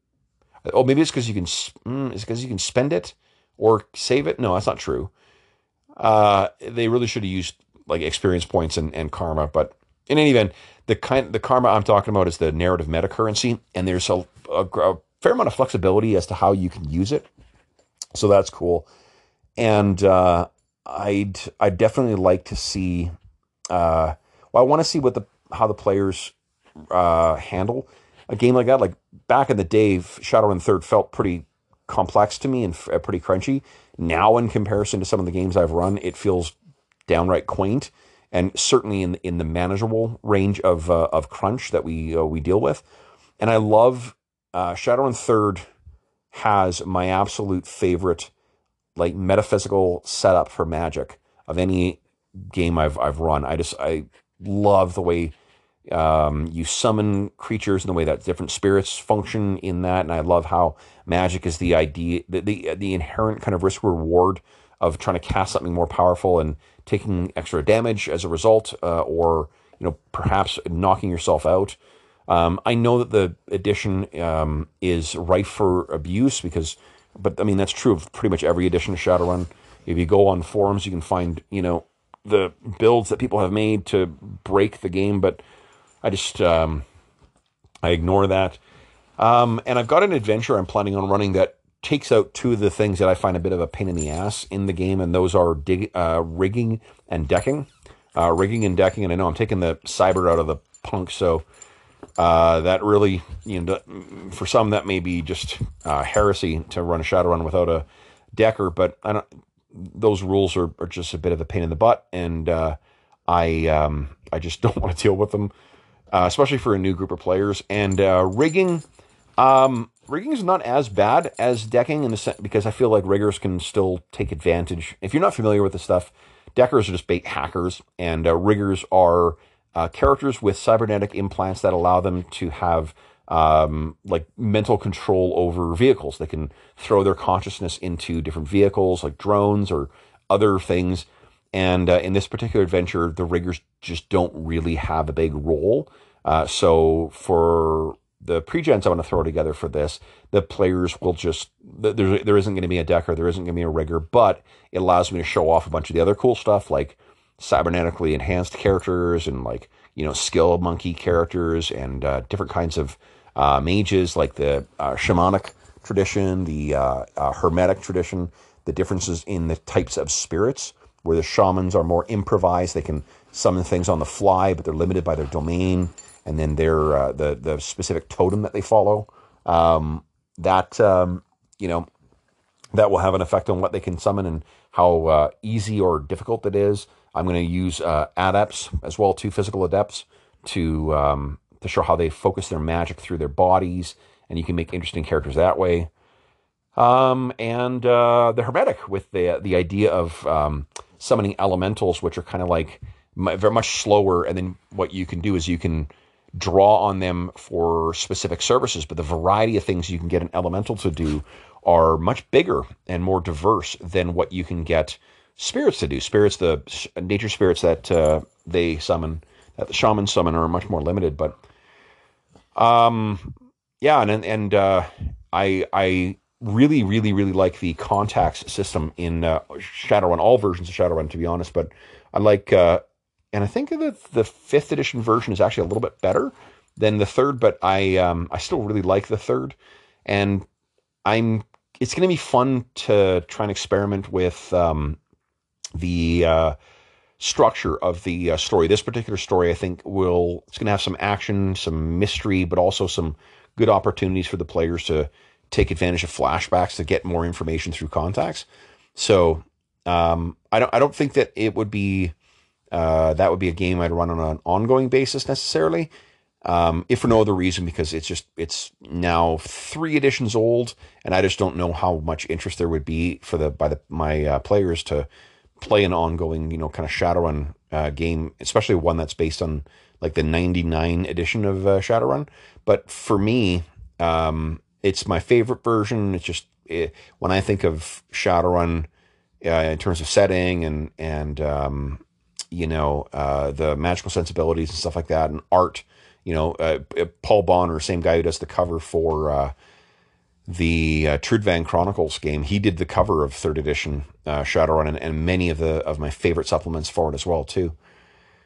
S1: Oh, maybe it's because you can. Mm, it's because you can spend it or save it. No, that's not true. Uh, they really should have used like experience points and, and karma. But in any event, the kind the karma I'm talking about is the narrative meta currency, and there's a, a, a fair amount of flexibility as to how you can use it. So that's cool. And uh, I'd I'd definitely like to see. Uh, well, I want to see what the how the players uh, handle a game like that. Like back in the day, Shadowrun Third felt pretty complex to me and f- pretty crunchy. Now, in comparison to some of the games I've run, it feels downright quaint and certainly in in the manageable range of uh, of crunch that we uh, we deal with. And I love uh, Shadowrun Third has my absolute favorite like metaphysical setup for magic of any game I've I've run. I just I love the way um, you summon creatures in the way that different spirits function in that, and I love how magic is the idea, the the, the inherent kind of risk reward of trying to cast something more powerful and taking extra damage as a result, uh, or you know perhaps knocking yourself out. Um, I know that the edition um, is rife for abuse because, but I mean that's true of pretty much every edition of Shadowrun. If you go on forums, you can find you know the builds that people have made to break the game, but I just um, I ignore that. Um, and I've got an adventure I'm planning on running that takes out two of the things that I find a bit of a pain in the ass in the game, and those are dig, uh, rigging and decking. Uh, rigging and decking, and I know I'm taking the cyber out of the punk, so uh, that really, you know, for some that may be just uh, heresy to run a Shadowrun without a decker, but I don't. Those rules are, are just a bit of a pain in the butt, and uh, I um, I just don't want to deal with them uh, especially for a new group of players. And uh, rigging, um, rigging is not as bad as decking in the sense because I feel like riggers can still take advantage. If you're not familiar with the stuff, deckers are just bait hackers, and uh, riggers are uh, characters with cybernetic implants that allow them to have um, like mental control over vehicles. They can throw their consciousness into different vehicles, like drones or other things. And uh, in this particular adventure, the riggers just don't really have a big role. Uh, so for the pre-gens I want to throw together for this, the players will just there there isn't going to be a decker, there isn't going to be a rigger, but it allows me to show off a bunch of the other cool stuff like cybernetically enhanced characters and like you know skill monkey characters and uh, different kinds of uh, mages like the uh, shamanic tradition, the uh, uh, hermetic tradition, the differences in the types of spirits where the shamans are more improvised, they can summon things on the fly, but they're limited by their domain and then their uh, the the specific totem that they follow. Um, that um, you know that will have an effect on what they can summon and how uh, easy or difficult it is. I'm going to use uh, adepts as well, two physical adepts, to um, to show how they focus their magic through their bodies, and you can make interesting characters that way. Um, and uh, the hermetic with the the idea of um, summoning elementals, which are kind of like very much slower, and then what you can do is you can draw on them for specific services, but the variety of things you can get an elemental to do are much bigger and more diverse than what you can get spirits to do. Spirits, the nature spirits that uh, they summon, that the shamans summon, are much more limited. But um, yeah, and and uh, I I really really really like the contacts system in uh, Shadowrun, all versions of Shadowrun, to be honest. But I like uh, and I think that the fifth edition version is actually a little bit better than the third, but I um, I still really like the third, and I'm it's going to be fun to try and experiment with um, the uh, structure of the uh, story. This particular story, I think, will it's going to have some action, some mystery, but also some good opportunities for the players to take advantage of flashbacks to get more information through contacts. So um, I don't I don't think that it would be uh, that would be a game I'd run on an ongoing basis necessarily. Um, if for no other reason, because it's just it's now three editions old, and I just don't know how much interest there would be for the by the my uh, players to play an ongoing, you know, kind of Shadowrun uh, game, especially one that's based on like the '99 edition of uh, Shadowrun. But for me, um, it's my favorite version. It's just it, when I think of Shadowrun uh, in terms of setting and and um, you know uh, the magical sensibilities and stuff like that, and art you know, uh, uh, Paul Bonner, same guy who does the cover for uh, the uh, Trudvang Chronicles game, he did the cover of third edition uh, Shadowrun and, and many of the of my favorite supplements for it as well too.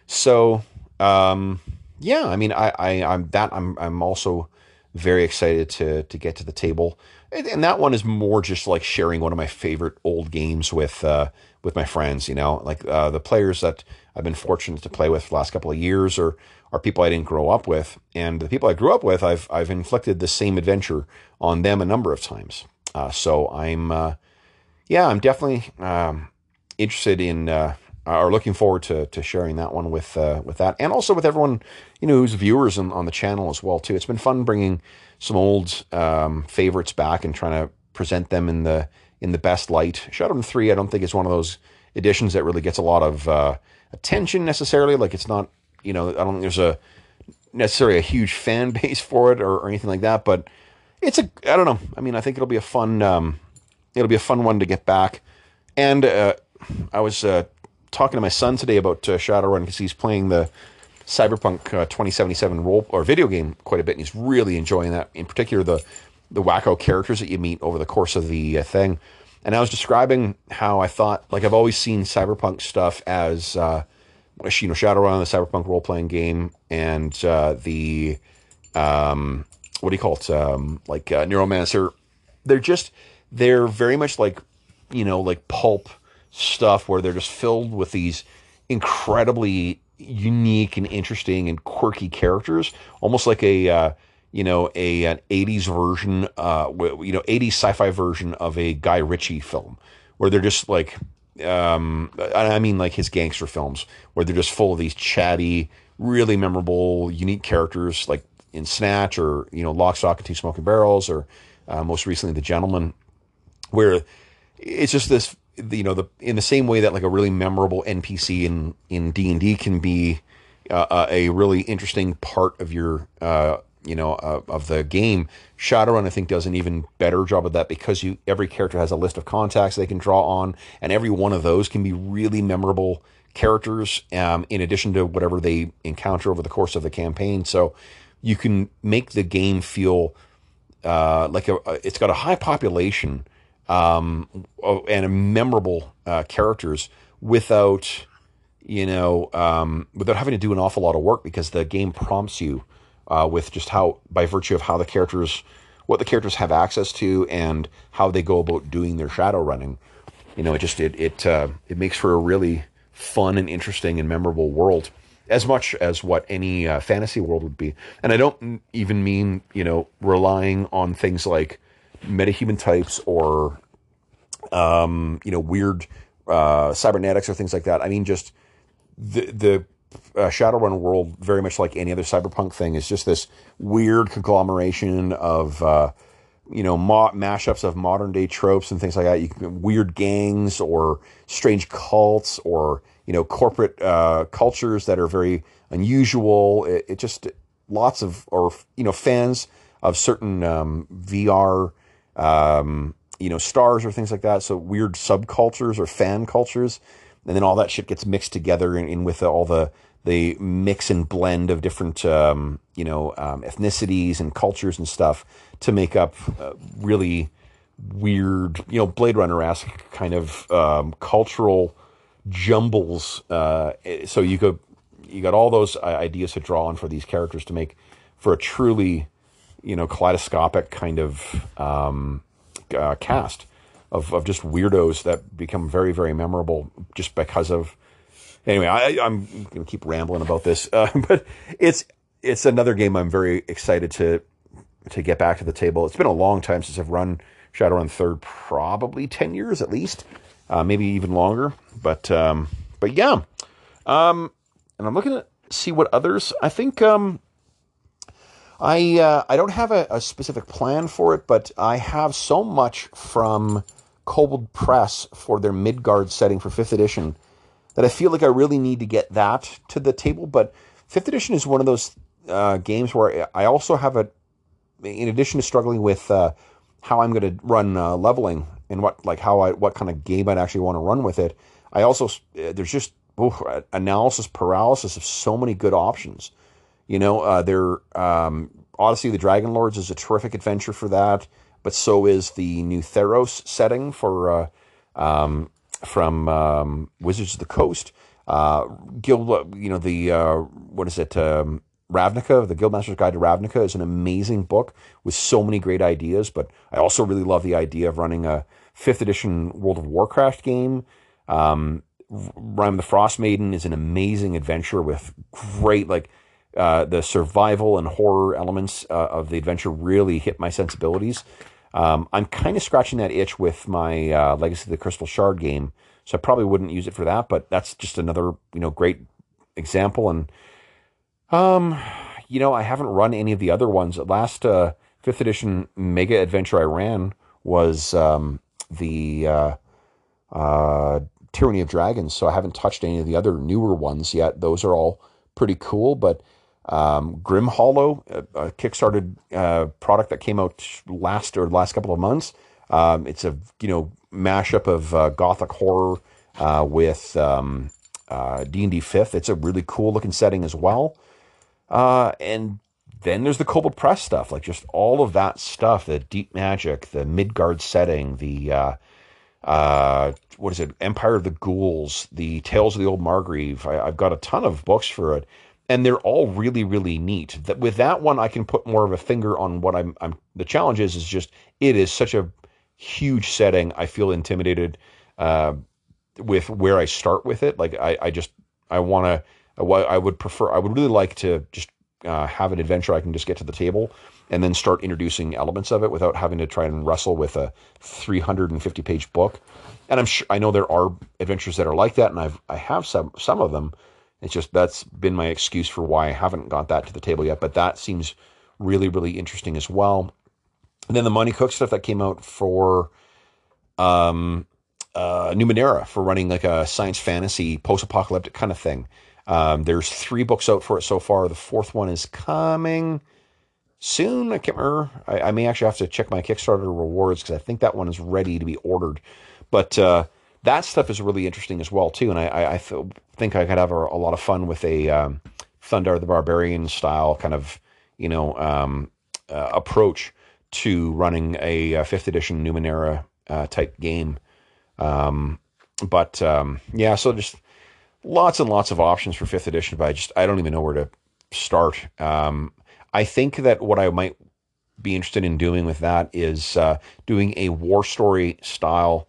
S1: So um, yeah, I mean, I, I I'm that I'm I'm also very excited to to get to the table, and, that one is more just like sharing one of my favorite old games with uh, with my friends. You know, like uh, the players that I've been fortunate to play with for the last couple of years, or are people I didn't grow up with, and the people I grew up with, I've I've inflicted the same adventure on them a number of times. Uh, so I'm, uh, yeah, I'm definitely um, interested in uh, or looking forward to to sharing that one with uh, with that, and also with everyone you know who's viewers on, on the channel as well too. It's been fun bringing some old um, favorites back and trying to present them in the in the best light. Shadowrun Three, I don't think is one of those editions that really gets a lot of uh, attention necessarily. Like it's not you know, I don't think there's a necessarily a huge fan base for it or, or anything like that, but it's a I don't know. I mean, I think it'll be a fun um, it'll be a fun one to get back. And uh, I was uh, talking to my son today about uh, Shadowrun because he's playing the Cyberpunk uh, 2077 role or video game quite a bit, and he's really enjoying that. In particular, the the wacko characters that you meet over the course of the uh, thing. And I was describing how I thought, like I've always seen Cyberpunk stuff as uh, you know Shadowrun, the cyberpunk role playing game, and uh, the um, what do you call it? Um, like uh, Neuromancer. They're just they're very much like you know like pulp stuff where they're just filled with these incredibly unique and interesting and quirky characters, almost like a uh, you know a an 80s version uh you know 80s sci-fi version of a Guy Ritchie film where they're just like um, I mean like his gangster films where they're just full of these chatty, really memorable, unique characters like in Snatch or you know Lock, Stock, and Two Smoking Barrels or uh, most recently The Gentlemen, where it's just this you know the in the same way that like a really memorable NPC in in D and D can be uh, a really interesting part of your uh, you know uh, of the game. Shadowrun I think does an even better job of that because you every character has a list of contacts they can draw on, and every one of those can be really memorable characters. Um, in addition to whatever they encounter over the course of the campaign, so you can make the game feel uh, like a, it's got a high population um, and memorable uh, characters without you know um, without having to do an awful lot of work because the game prompts you uh, with just how, by virtue of how the characters, what the characters have access to, and how they go about doing their shadow running. You know, it just it it uh, it makes for a really fun and interesting and memorable world, as much as what any uh, fantasy world would be. And I don't even mean you know relying on things like metahuman types or um, you know weird uh, cybernetics or things like that. I mean just the the uh, Shadowrun world, very much like any other cyberpunk thing, is just this weird conglomeration of uh, you know mo- mashups of modern day tropes and things like that. You can weird gangs or strange cults or you know corporate uh, cultures that are very unusual. It, it, just lots of or you know fans of certain um, VR. Um, you know, stars or things like that. So weird subcultures or fan cultures and then all that shit gets mixed together in, in with all the the mix and blend of different um, you know um, ethnicities and cultures and stuff to make up uh, really weird you know Blade Runner esque kind of um, cultural jumbles. Uh, so you go you got all those ideas to draw on for these characters to make for a truly you know kaleidoscopic kind of um, uh, cast of, of just weirdos that become very, very memorable just because of. Anyway, I, am going to keep rambling about this, uh, but it's it's another game I'm very excited to to get back to the table. It's been a long time since I've run Shadowrun Third, probably ten years at least, uh, maybe even longer. But um, but yeah, um, and I'm looking to see what others. I think um, I uh, I don't have a, a, specific plan for it, but I have so much from Kobold Press for their Midgard setting for fifth edition that I feel like I really need to get that to the table. But fifth edition is one of those uh, games where I also have a, in addition to struggling with uh, how I'm going to run uh, leveling and what like how I what kind of game I'd actually want to run with it. I also uh, there's just analysis paralysis of so many good options. You know, uh, um, Odyssey of the Dragon Lords is a terrific adventure for that, but so is the new Theros setting for uh, um, from um, Wizards of the Coast. Uh, Guild, you know the uh, what is it? Um, Ravnica, the Guildmaster's Guide to Ravnica, is an amazing book with so many great ideas. But I also really love the idea of running a fifth edition World of Warcraft game. Um, Rime the Frost Maiden is an amazing adventure with great like uh, the survival and horror elements uh, of the adventure really hit my sensibilities. Um, I'm kind of scratching that itch with my uh, Legacy of the Crystal Shard game, so I probably wouldn't use it for that. But that's just another you know great example. And um, you know, I haven't run any of the other ones. The last uh, fifth edition mega adventure I ran was um, the uh, uh, Tyranny of Dragons, so I haven't touched any of the other newer ones yet. Those are all pretty cool, but um, Grim Hollow, a, a Kickstarted uh, product that came out last or last couple of months. Um, it's a you know mashup of uh, gothic horror uh, with um, uh, D and D fifth. It's a really cool looking setting as well. Uh, and then there's the Kobold Press stuff, like just all of that stuff, the deep magic, the Midgard setting, the uh, uh, what is it, Empire of the Ghouls, the Tales of the Old Margreve. I, have got a ton of books for it, and they're all really, really neat. That with that one, I can put more of a finger on what I'm. I'm the challenge is is just it is such a huge setting. I feel intimidated uh, with where I start with it. Like I, I just I want to I would prefer, I would really like to just uh, have an adventure I can just get to the table and then start introducing elements of it without having to try and wrestle with a 350 page book. And I'm sure I know there are adventures that are like that, and I've I have some some of them. It's just that's been my excuse for why I haven't got that to the table yet. But that seems really really interesting as well. And then the Monte Cook stuff that came out for um, uh, Numenera for running like a science fantasy post apocalyptic kind of thing. Um, there's three books out for it so far. The fourth one is coming soon. I can't remember. I, I may actually have to check my Kickstarter rewards because I think that one is ready to be ordered. But uh, that stuff is really interesting as well too, and I, I, I think I could have a, a, lot of fun with a um, Thundarr the Barbarian style kind of you know um, uh, approach to running a, a, fifth edition Numenera uh, type game. Um, but um, yeah, so just lots and lots of options for fifth edition, but I just I don't even know where to start. Um, I think that what I might be interested in doing with that is uh, doing a war story style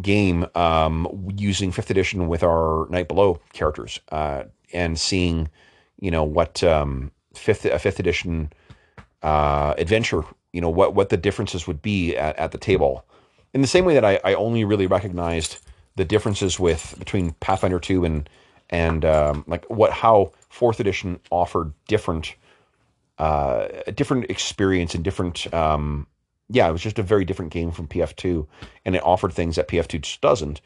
S1: game um, using fifth edition with our Night Below characters uh, and seeing, you know, what um, fifth a fifth edition uh, adventure, you know, what what the differences would be at, at the table. In the same way that I, I only really recognized the differences with between Pathfinder two and and um, like what how fourth edition offered different uh, different experience and different um, yeah it was just a very different game from PF2 and it offered things that PF2 just doesn't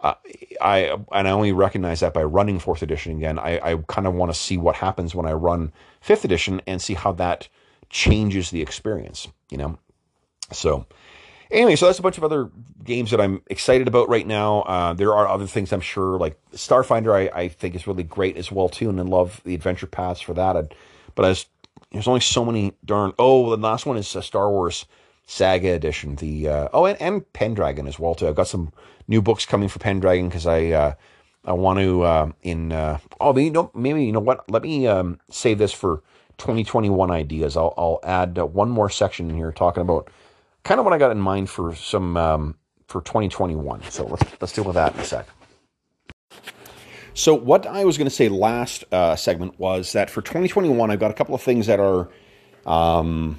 S1: uh, I and I only recognize that by running fourth edition again I, I kind of want to see what happens when I run fifth edition and see how that changes the experience you know so anyway, so that's a bunch of other games that I'm excited about right now. Uh, there are other things I'm sure, like Starfinder, I, I think is really great as well too, and I love the adventure paths for that. I'd, but as there's only so many darn. Oh, the last one is a Star Wars Saga edition. The uh, oh, and, and Pendragon as well too. I've got some new books coming for Pendragon because I uh, I want to uh, in uh, oh maybe you know maybe you know what. Let me um, save this for 2021 ideas. I'll I'll add uh, one more section in here talking about kind of what I got in mind for some um, for 2021. So let's let's deal with that in a sec. So what I was going to say last uh, segment was that for 2021, I've got a couple of things that are um,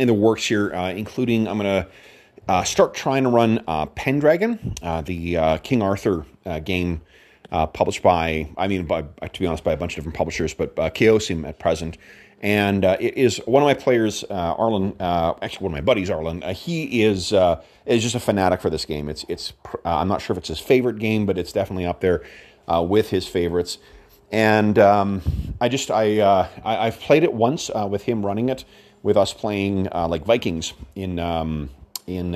S1: in the works here, uh, including I'm going to uh, start trying to run uh, Pendragon, uh, the King Arthur game published by, I mean, by, to be honest, by a bunch of different publishers, but uh, Chaosium at present. And uh, it is one of my players, uh, Arlen, uh, actually one of my buddies, Arlen. He is is just a fanatic for this game. It's it's I'm not sure if it's his favorite game, but it's definitely up there with his favorites. And um, I just I, I have played it once with him running it, with us playing like Vikings in um, in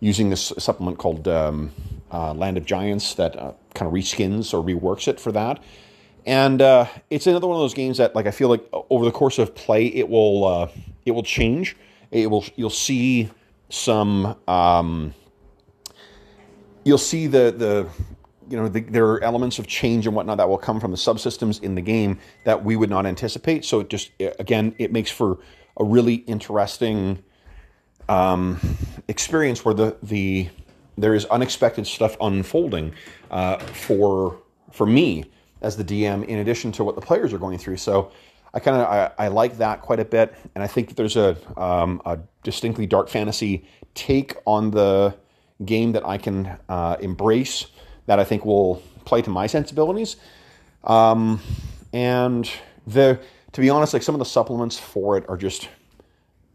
S1: using this supplement called um, Land of Giants that kind of reskins or reworks it for that. And uh, it's another one of those games that, like, I feel like over the course of play, it will uh, it will change. It will you'll see some um, you'll see the the you know the, there are elements of change and whatnot that will come from the subsystems in the game that we would not anticipate. So it just again it makes for a really interesting um, experience where the the there is unexpected stuff unfolding uh, for for me as the DM, in addition to what the players are going through. So I kind of I, I, like that quite a bit, and I think that there's a um, a distinctly dark fantasy take on the game that I can uh, embrace that I think will play to my sensibilities. Um, and the to be honest, like some of the supplements for it are just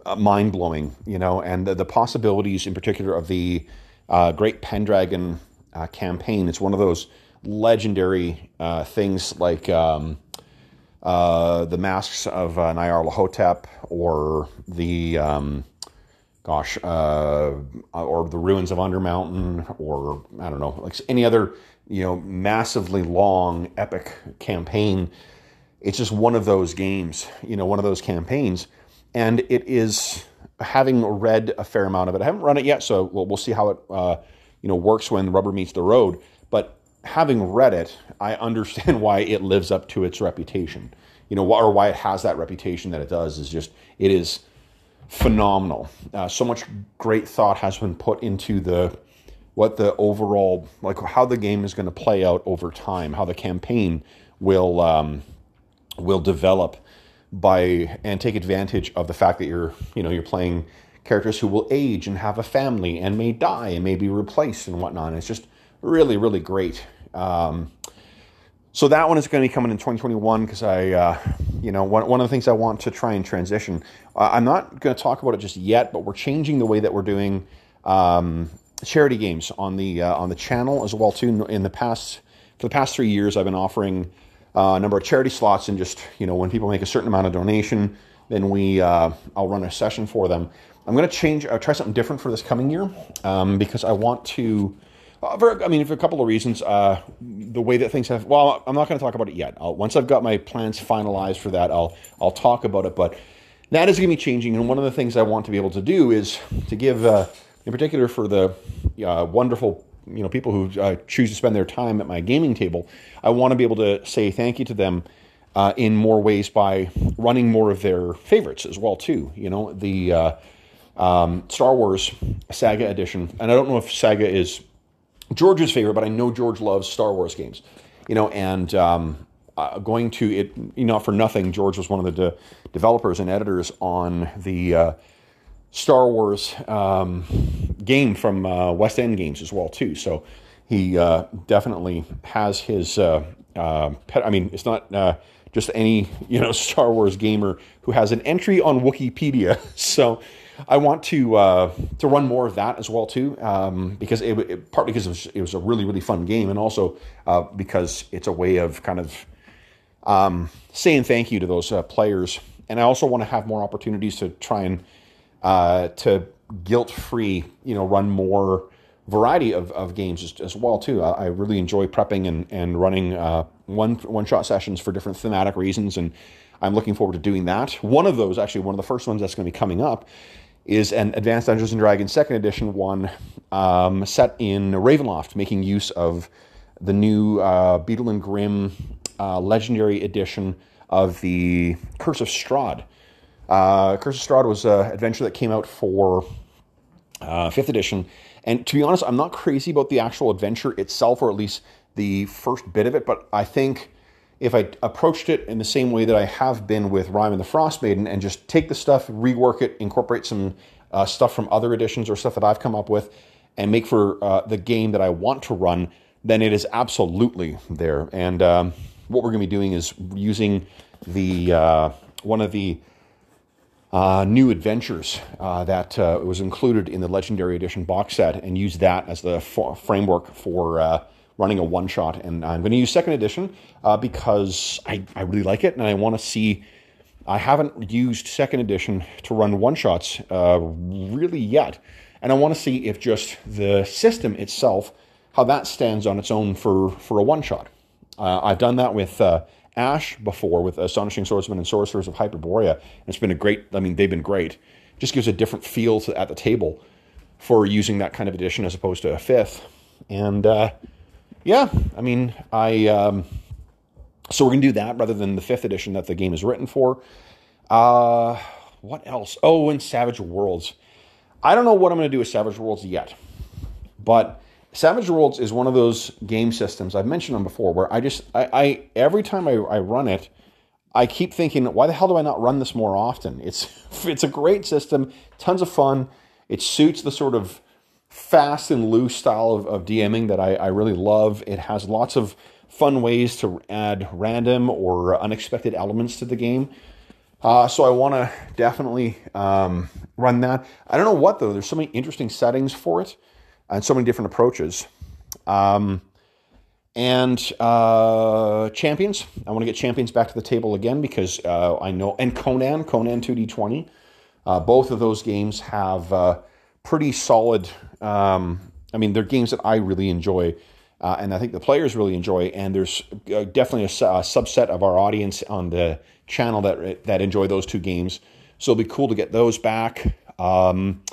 S1: uh, mind blowing, you know, and the, the possibilities in particular of the uh, Great Pendragon uh, campaign. It's one of those legendary uh, things like um, uh, the masks of uh, Nyarlathotep or the um, gosh, or the ruins of Undermountain, or I don't know, like any other you know massively long epic campaign. It's just one of those games, you know, one of those campaigns, and it is having read a fair amount of it. I haven't run it yet, so we'll, we'll see how it uh, you know works when rubber meets the road. But having read it, I understand why it lives up to its reputation. You know, or why it has that reputation that it does is just it is phenomenal. Uh, so much great thought has been put into the what the overall like how the game is going to play out over time, how the campaign will um, will develop by and take advantage of the fact that you're you know you're playing characters who will age and have a family and may die and may be replaced and whatnot. And it's just really really great. Um, so that one is going to be coming in 2021 because I, uh, you know, one, one of the things I want to try and transition. Uh, I'm not going to talk about it just yet, but we're changing the way that we're doing um, charity games on the uh, on the channel as well too. In the past, for the past three years, I've been offering uh, number of charity slots, and just you know, when people make a certain amount of donation, then we uh, I'll run a session for them. I'm going to change, I'll uh, try something different for this coming year um, because I want to. Uh, for, I mean, for a couple of reasons. Uh, the way that things have. Well, I'm not going to talk about it yet. I'll, once I've got my plans finalized for that, I'll I'll talk about it. But that is going to be changing, and one of the things I want to be able to do is to give, uh, in particular, for the uh, wonderful you know people who uh, choose to spend their time at my gaming table, I want to be able to say thank you to them uh, in more ways by running more of their favorites as well too. You know the uh, um, Star Wars Saga edition, and I don't know if Saga is George's favorite, but I know George loves Star Wars games. You know, and um, uh, going to it, you know, for nothing, George was one of the de- developers and editors on the uh, Star Wars um, game from uh, West End Games as well too. So he uh, definitely has his. Uh, uh, pet, I mean, it's not uh, just any you know Star Wars gamer who has an entry on Wikipedia. So I want to to run more of that as well too, um, because it, it, partly because it was, it was, a really really fun game, and also because it's a way of kind of um, saying thank you to those players. And I also want to have more opportunities to try and uh, to guilt free, you know, run more variety of, of games as, as well too. I, I, really enjoy prepping and, and running uh, one one shot sessions for different thematic reasons, and I'm looking forward to doing that. One of those, actually, one of the first ones that's going to be coming up, is an Advanced Dungeons and Dragons Second Edition one um, set in Ravenloft, making use of the new uh, Beadle and Grimm uh, Legendary Edition of the Curse of Strahd. Uh, Curse of Strahd was an adventure that came out for uh, fifth edition, and to be honest, I'm not crazy about the actual adventure itself, or at least the first bit of it. But I think if I approached it in the same way that I have been with Rime and the Frost Maiden, and just take the stuff, rework it, incorporate some uh, stuff from other editions or stuff that I've come up with, and make for uh, the game that I want to run, then it is absolutely there. And um, what we're going to be doing is using the uh, one of the uh, new adventures uh, that uh, was included in the Legendary Edition box set and use that as the f- framework for uh, running a one shot. And I'm going to use second edition uh, because I, I really like it and I want to see. I haven't used second edition to run one shots uh, really yet. And I want to see if just the system itself, how that stands on its own for, for a one shot. I've done that with Ash before with Astonishing Swordsmen and Sorcerers of Hyperborea. And it's been a great, I mean, they've been great. Just gives a different feel to, at the table for using that kind of edition as opposed to a fifth. And uh, yeah, I mean, I. Um, so we're to do that rather than the fifth edition that the game is written for. Uh, what else? Oh, and Savage Worlds. I don't know what I'm to do with Savage Worlds yet, but Savage Worlds is one of those game systems I've mentioned them before, where I just I, I every time I, I run it, I keep thinking, why the hell do I not run this more often? It's it's a great system, tons of fun. It suits the sort of fast and loose style of, of DMing that I, I really love. It has lots of fun ways to add random or unexpected elements to the game. Uh, so I want to definitely um, run that. I don't know what though. There's so many interesting settings for it and so many different approaches. Um, and uh, champions, I want to get champions back to the table again because uh, I know, and Conan, Conan 2D20, uh, both of those games have uh, pretty solid. Um, I mean, they're games that I really enjoy, uh, and I think the players really enjoy. And there's uh, definitely a, a, subset of our audience on the channel that that enjoy those two games. So it'll be cool to get those back. Um,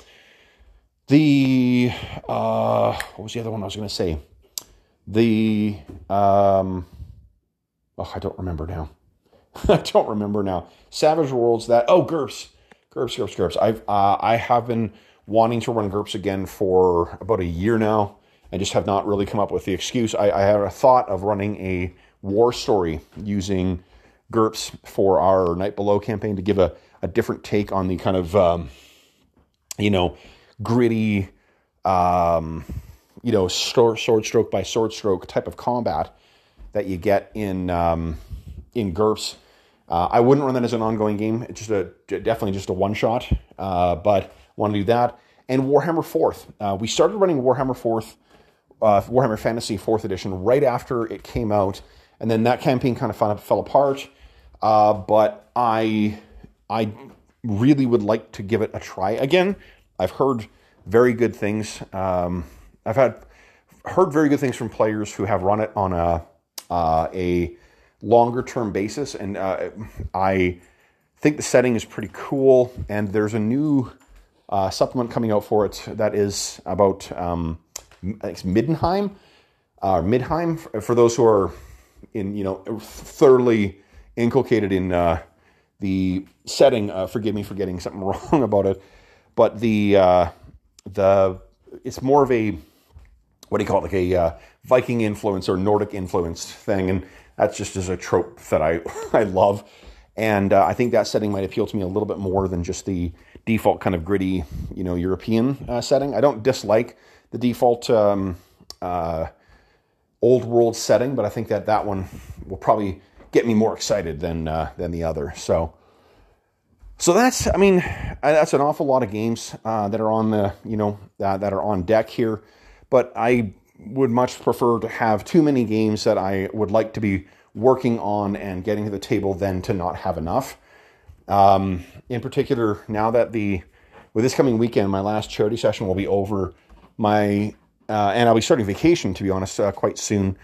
S1: the uh, what was the other one I was going to say? The um, oh, I don't remember now. I don't remember now. Savage Worlds. That oh, GURPS, GURPS, GURPS, GURPS. I've uh, I have been wanting to run GURPS again for about a year now. I just have not really come up with the excuse. I, I had a thought of running a war story using GURPS for our Night Below campaign to give a, a different take on the kind of um, you know gritty, um, you know, sword, stroke by sword stroke type of combat that you get in um, in GURPS. Uh, I wouldn't run that as an ongoing game. It's just a definitely just a one shot, uh, but want to do that. And Warhammer Fourth. Uh, we started running Warhammer Fourth, uh, Warhammer Fantasy Fourth Edition right after it came out, and then that campaign kind of fell, fell apart. Uh, but I I really would like to give it a try again. I've heard very good things. Um, I've had heard very good things from players who have run it on a uh, a longer term basis, and uh, I think the setting is pretty cool. And there's a new uh, supplement coming out for it that is about um, it's Middenheim, uh, Midheim for, for those who are in you know thoroughly inculcated in uh, the setting. Uh, forgive me for getting something wrong about it but the uh, the it's more of a what do you call it like a uh, Viking influence or Nordic influence thing, and that's just as a trope that I I love, and uh, I think that setting might appeal to me a little bit more than just the default kind of gritty you know European uh, setting. I don't dislike the default. Um, uh, old world setting, but I think that that one will probably get me more excited than uh, than the other. So so that's, I mean, that's an awful lot of games uh, that are on the, you know, uh, that are on deck here. But I would much prefer to have too many games that I would like to be working on and getting to the table than to not have enough. Um, in particular, now that the with this coming weekend, my last charity session will be over. My uh, and I'll be starting vacation to be honest uh, quite soon.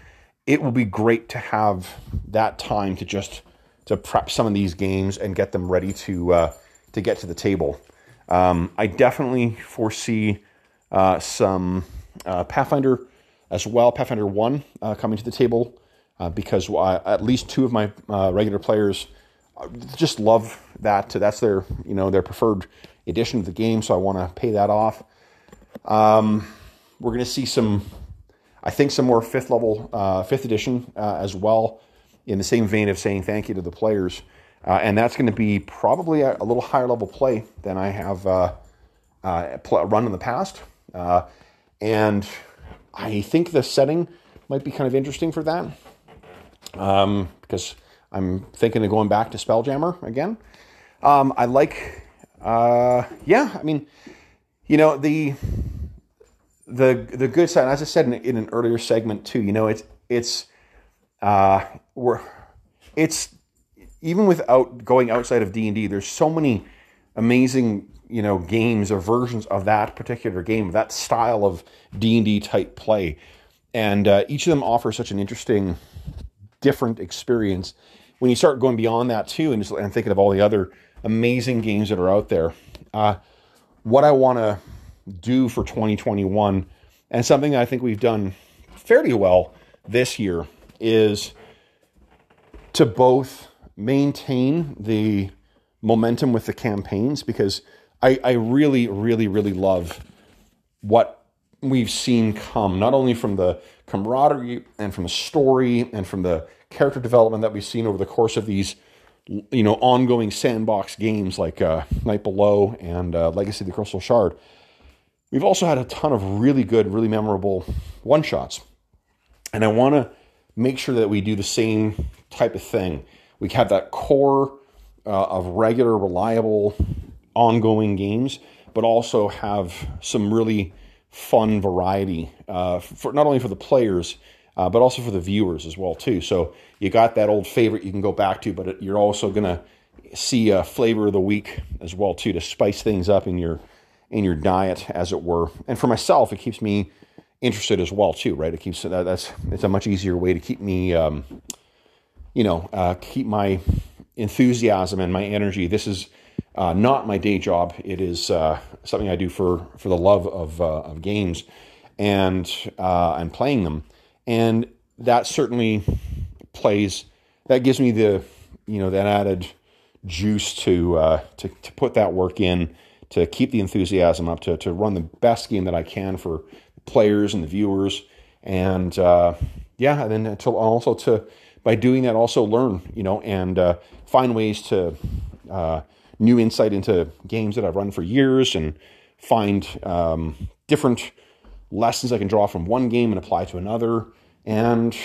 S1: It will be great to have that time to just to prep some of these games and get them ready to uh, to get to the table. Um, I definitely foresee uh, some uh, Pathfinder as well, Pathfinder One uh, coming to the table uh, because at least two of my uh, regular players just love that. That's their you know their preferred edition of the game, so I want to pay that off. Um, we're going to see some, I think, some more fifth level, fifth edition as well in the same vein of saying thank you to the players. Uh, and that's going to be probably a, a, little higher level play than I have uh, uh, run in the past. Uh, and I think the setting might be kind of interesting for that um, because I'm thinking of going back to Spelljammer again. Um, I like, uh, yeah, I mean, you know the the the good side. As I said in, in an earlier segment too, you know, it's it's uh, we're it's even without going outside of D and D, there's so many amazing you know games or versions of that particular game, that style of D and D type play, and uh, each of them offers such an interesting, different experience. When you start going beyond that too, and, just, and thinking of all the other amazing games that are out there, uh, what I want to do for 2021, and something I think we've done fairly well this year is to both maintain the momentum with the campaigns because I, I really, really, really love what we've seen come, not only from the camaraderie and from the story and from the character development that we've seen over the course of these, you know, ongoing sandbox games like uh, Night Below and uh, Legacy of the Crystal Shard. We've also had a ton of really good, really memorable one shots. And I want to make sure that we do the same type of thing. We have that core uh, of regular, reliable, ongoing games, but also have some really fun variety uh, for not only for the players, uh, but also for the viewers as well too. So you got that old favorite you can go back to, but you're also gonna see a flavor of the week as well too to spice things up in your in your diet, as it were. And for myself, it keeps me interested as well too, right? It keeps that, that's it's a much easier way to keep me, um, you know, uh, keep my enthusiasm and my energy. This is uh, not my day job. It is uh, something I do for for the love of uh, of games and uh, and playing them, and that certainly plays. That gives me the you know that added juice to uh, to to put that work in to keep the enthusiasm up to to run the best game that I can for players and the viewers, and uh, yeah, and then to also to by doing that also learn, you know, and uh, find ways to uh, new insight into games that I've run for years, and find um, different lessons I can draw from one game and apply to another. And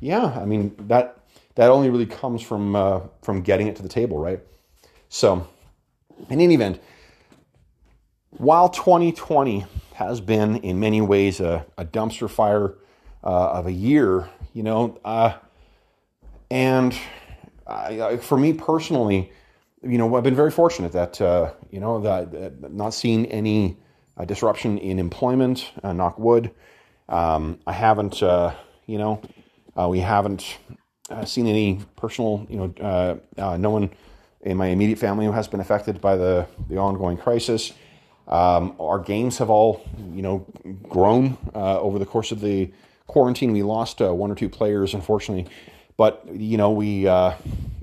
S1: yeah, I mean that that only really comes from uh, from getting it to the table, right? So, in any event, while 2020 has been in many ways a, a dumpster fire uh, of a year, you know, uh, and I, for me personally, you know, I've been very fortunate that uh, you know that, not seeing any uh, disruption in employment. Uh, knock wood. Um, I haven't, uh, you know, we haven't seen any personal, you know, no one in my immediate family who has been affected by the the ongoing crisis. Um, our games have all, you know, grown uh, over the course of the quarantine. We lost uh, one or two players, unfortunately, but you know, we uh,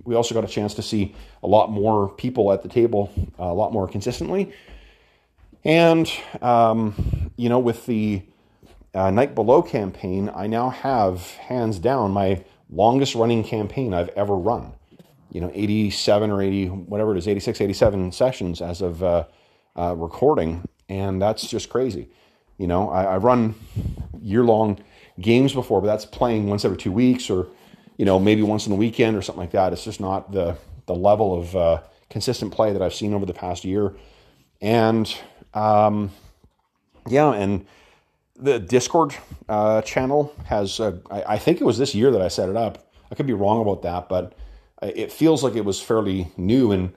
S1: we also got a chance to see a lot more people at the table, uh, a lot more consistently, and um, you know, with the uh, Night Below campaign, I now have hands down my longest running campaign I've ever run. You know, 87 or 80, whatever it is, 86, 87 sessions as of uh, uh, recording, and that's just crazy. You know, I, I run year long games before, but that's playing once every two weeks or you know maybe once in the weekend or something like that. It's just not the the level of uh, consistent play that I've seen over the past year, and um, yeah, and the Discord uh, channel has uh, I, I, think it was this year that I set it up. I could be wrong about that, but it feels like it was fairly new and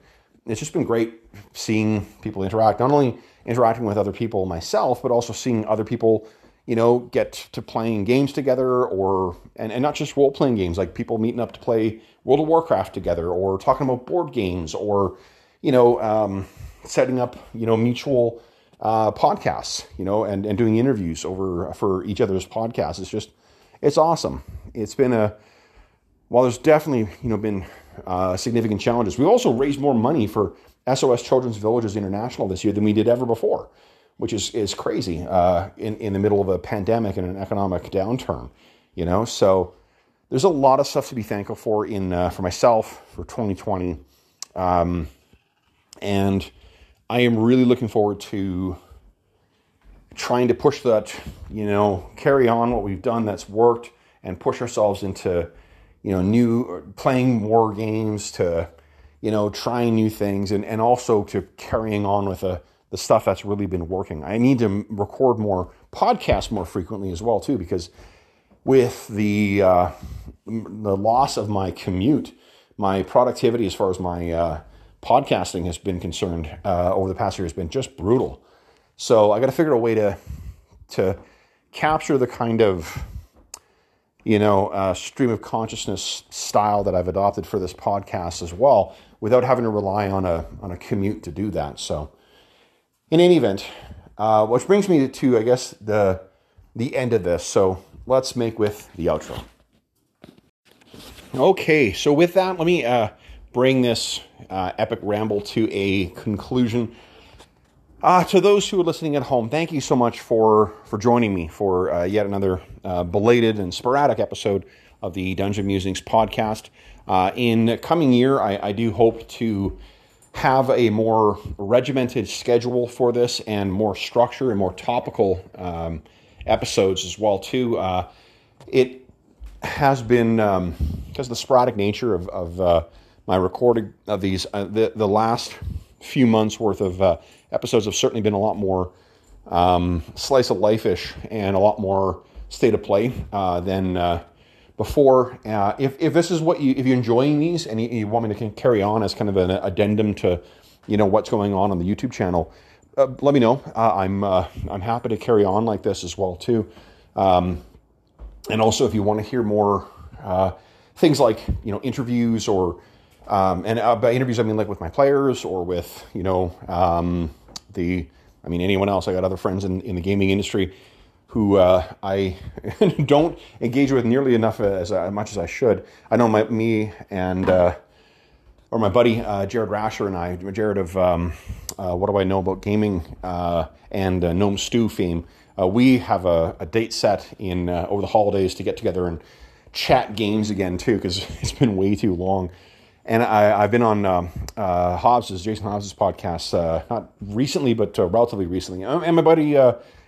S1: it's just been great seeing people interact, not only interacting with other people myself, but also seeing other people, you know, get to playing games together or, and, and not just role playing games, like people meeting up to play World of Warcraft together or talking about board games or, you know, um, setting up, you know, mutual uh, podcasts, you know, and, and doing interviews over for each other's podcasts. It's just, it's awesome. It's been a, while there's definitely, you know, been uh, significant challenges. We also raised more money for SOS Children's Villages International this year than we did ever before, which is is crazy uh, in in the middle of a pandemic and an economic downturn. You know, so there's a lot of stuff to be thankful for in uh, for myself for 2020, um, and I am really looking forward to trying to push that. You know, carry on what we've done that's worked and push ourselves into, you know, new playing more games to, you know, trying new things and, and also to carrying on with a, the stuff that's really been working. I need to record more podcasts more frequently as well too, because with the uh, the loss of my commute, my productivity as far as my uh, podcasting has been concerned uh, over the past year has been just brutal. So I got to figure out a way to to capture the kind of you know uh, stream of consciousness style that I've adopted for this podcast as well, without having to rely on a on a commute to do that. So, in any event, uh, which brings me to I guess the the end of this. So let's make with the outro. Okay, so with that, let me uh, bring this uh, epic ramble to a conclusion. Uh, to those who are listening at home, thank you so much for for joining me for uh, yet another uh, belated and sporadic episode of the Dungeon Musings podcast. Uh, in coming year, I, I, do hope to have a more regimented schedule for this and more structure and more topical um, episodes as well too. Uh, it has been um, because the sporadic nature of, of uh, my recording of these. Uh, the the last few months worth of uh, episodes have certainly been a lot more um, slice of life ish and a lot more state of play uh, than uh, before. Uh, if, if this is what you, if you're enjoying these and you, you, want me to carry on as kind of an addendum to, you know, what's going on on the YouTube channel, uh, let me know. Uh, I'm uh, I'm happy to carry on like this as well too. Um, and also, if you want to hear more uh, things like you know interviews or um, and uh, by interviews I mean like with my players or with you know um, the I mean anyone else. I got other friends in, in the gaming industry who uh, I don't engage with nearly enough as, as much as I should. I know my me and or my buddy uh, Jared Rascher and I, Jared of um, uh, What Do I Know About Gaming uh, and uh, Gnome Stew fame, uh, we have a, a, date set in uh, over the holidays to get together and chat games again too, because it's been way too long. And I, have been on um, Hobbs's, Jason Hobbs's podcast, not recently, but relatively recently. And my buddy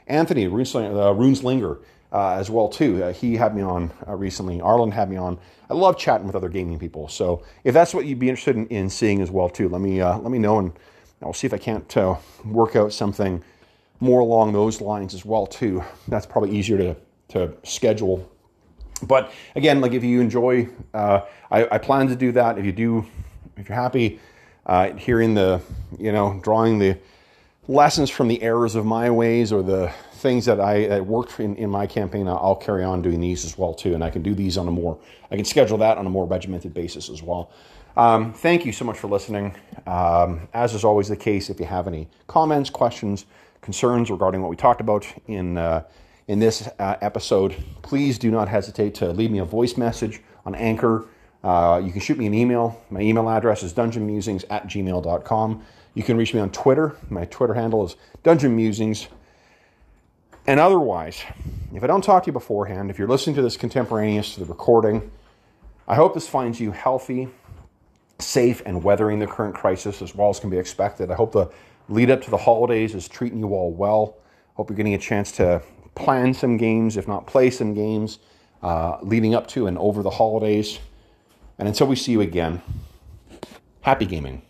S1: Anthony, Runeslinger, uh, as well too. Uh, he had me on uh, recently. Arlen had me on. I love chatting with other gaming people. So if that's what you'd be interested in, in seeing as well too, let me uh, let me know, and I'll see if I can't uh, work out something more along those lines as well too. That's probably easier to to schedule. But again, like if you enjoy, uh, I, I, plan to do that. If you do, if you're happy hearing the, you know, drawing the lessons from the errors of my ways or the things that I that worked in, in my campaign, I'll carry on doing these as well too, and I can do these on a more I can schedule that on a more regimented basis as well. Um, thank you so much for listening. Um, as is always the case, if you have any comments, questions, concerns regarding what we talked about in uh, in this uh, episode, please do not hesitate to leave me a voice message on Anchor. Uh, you can shoot me an email. My email address is dungeonmusings at gmail.com. You can reach me on Twitter. My Twitter handle is Dungeon Musings. And otherwise, if I don't talk to you beforehand, if you're listening to this contemporaneous to the recording, I hope this finds you healthy, safe, and weathering the current crisis as well as can be expected. I hope the lead up to the holidays is treating you all well. Hope you're getting a chance to plan some games, if not play some games, uh, leading up to and over the holidays. And until we see you again, happy gaming.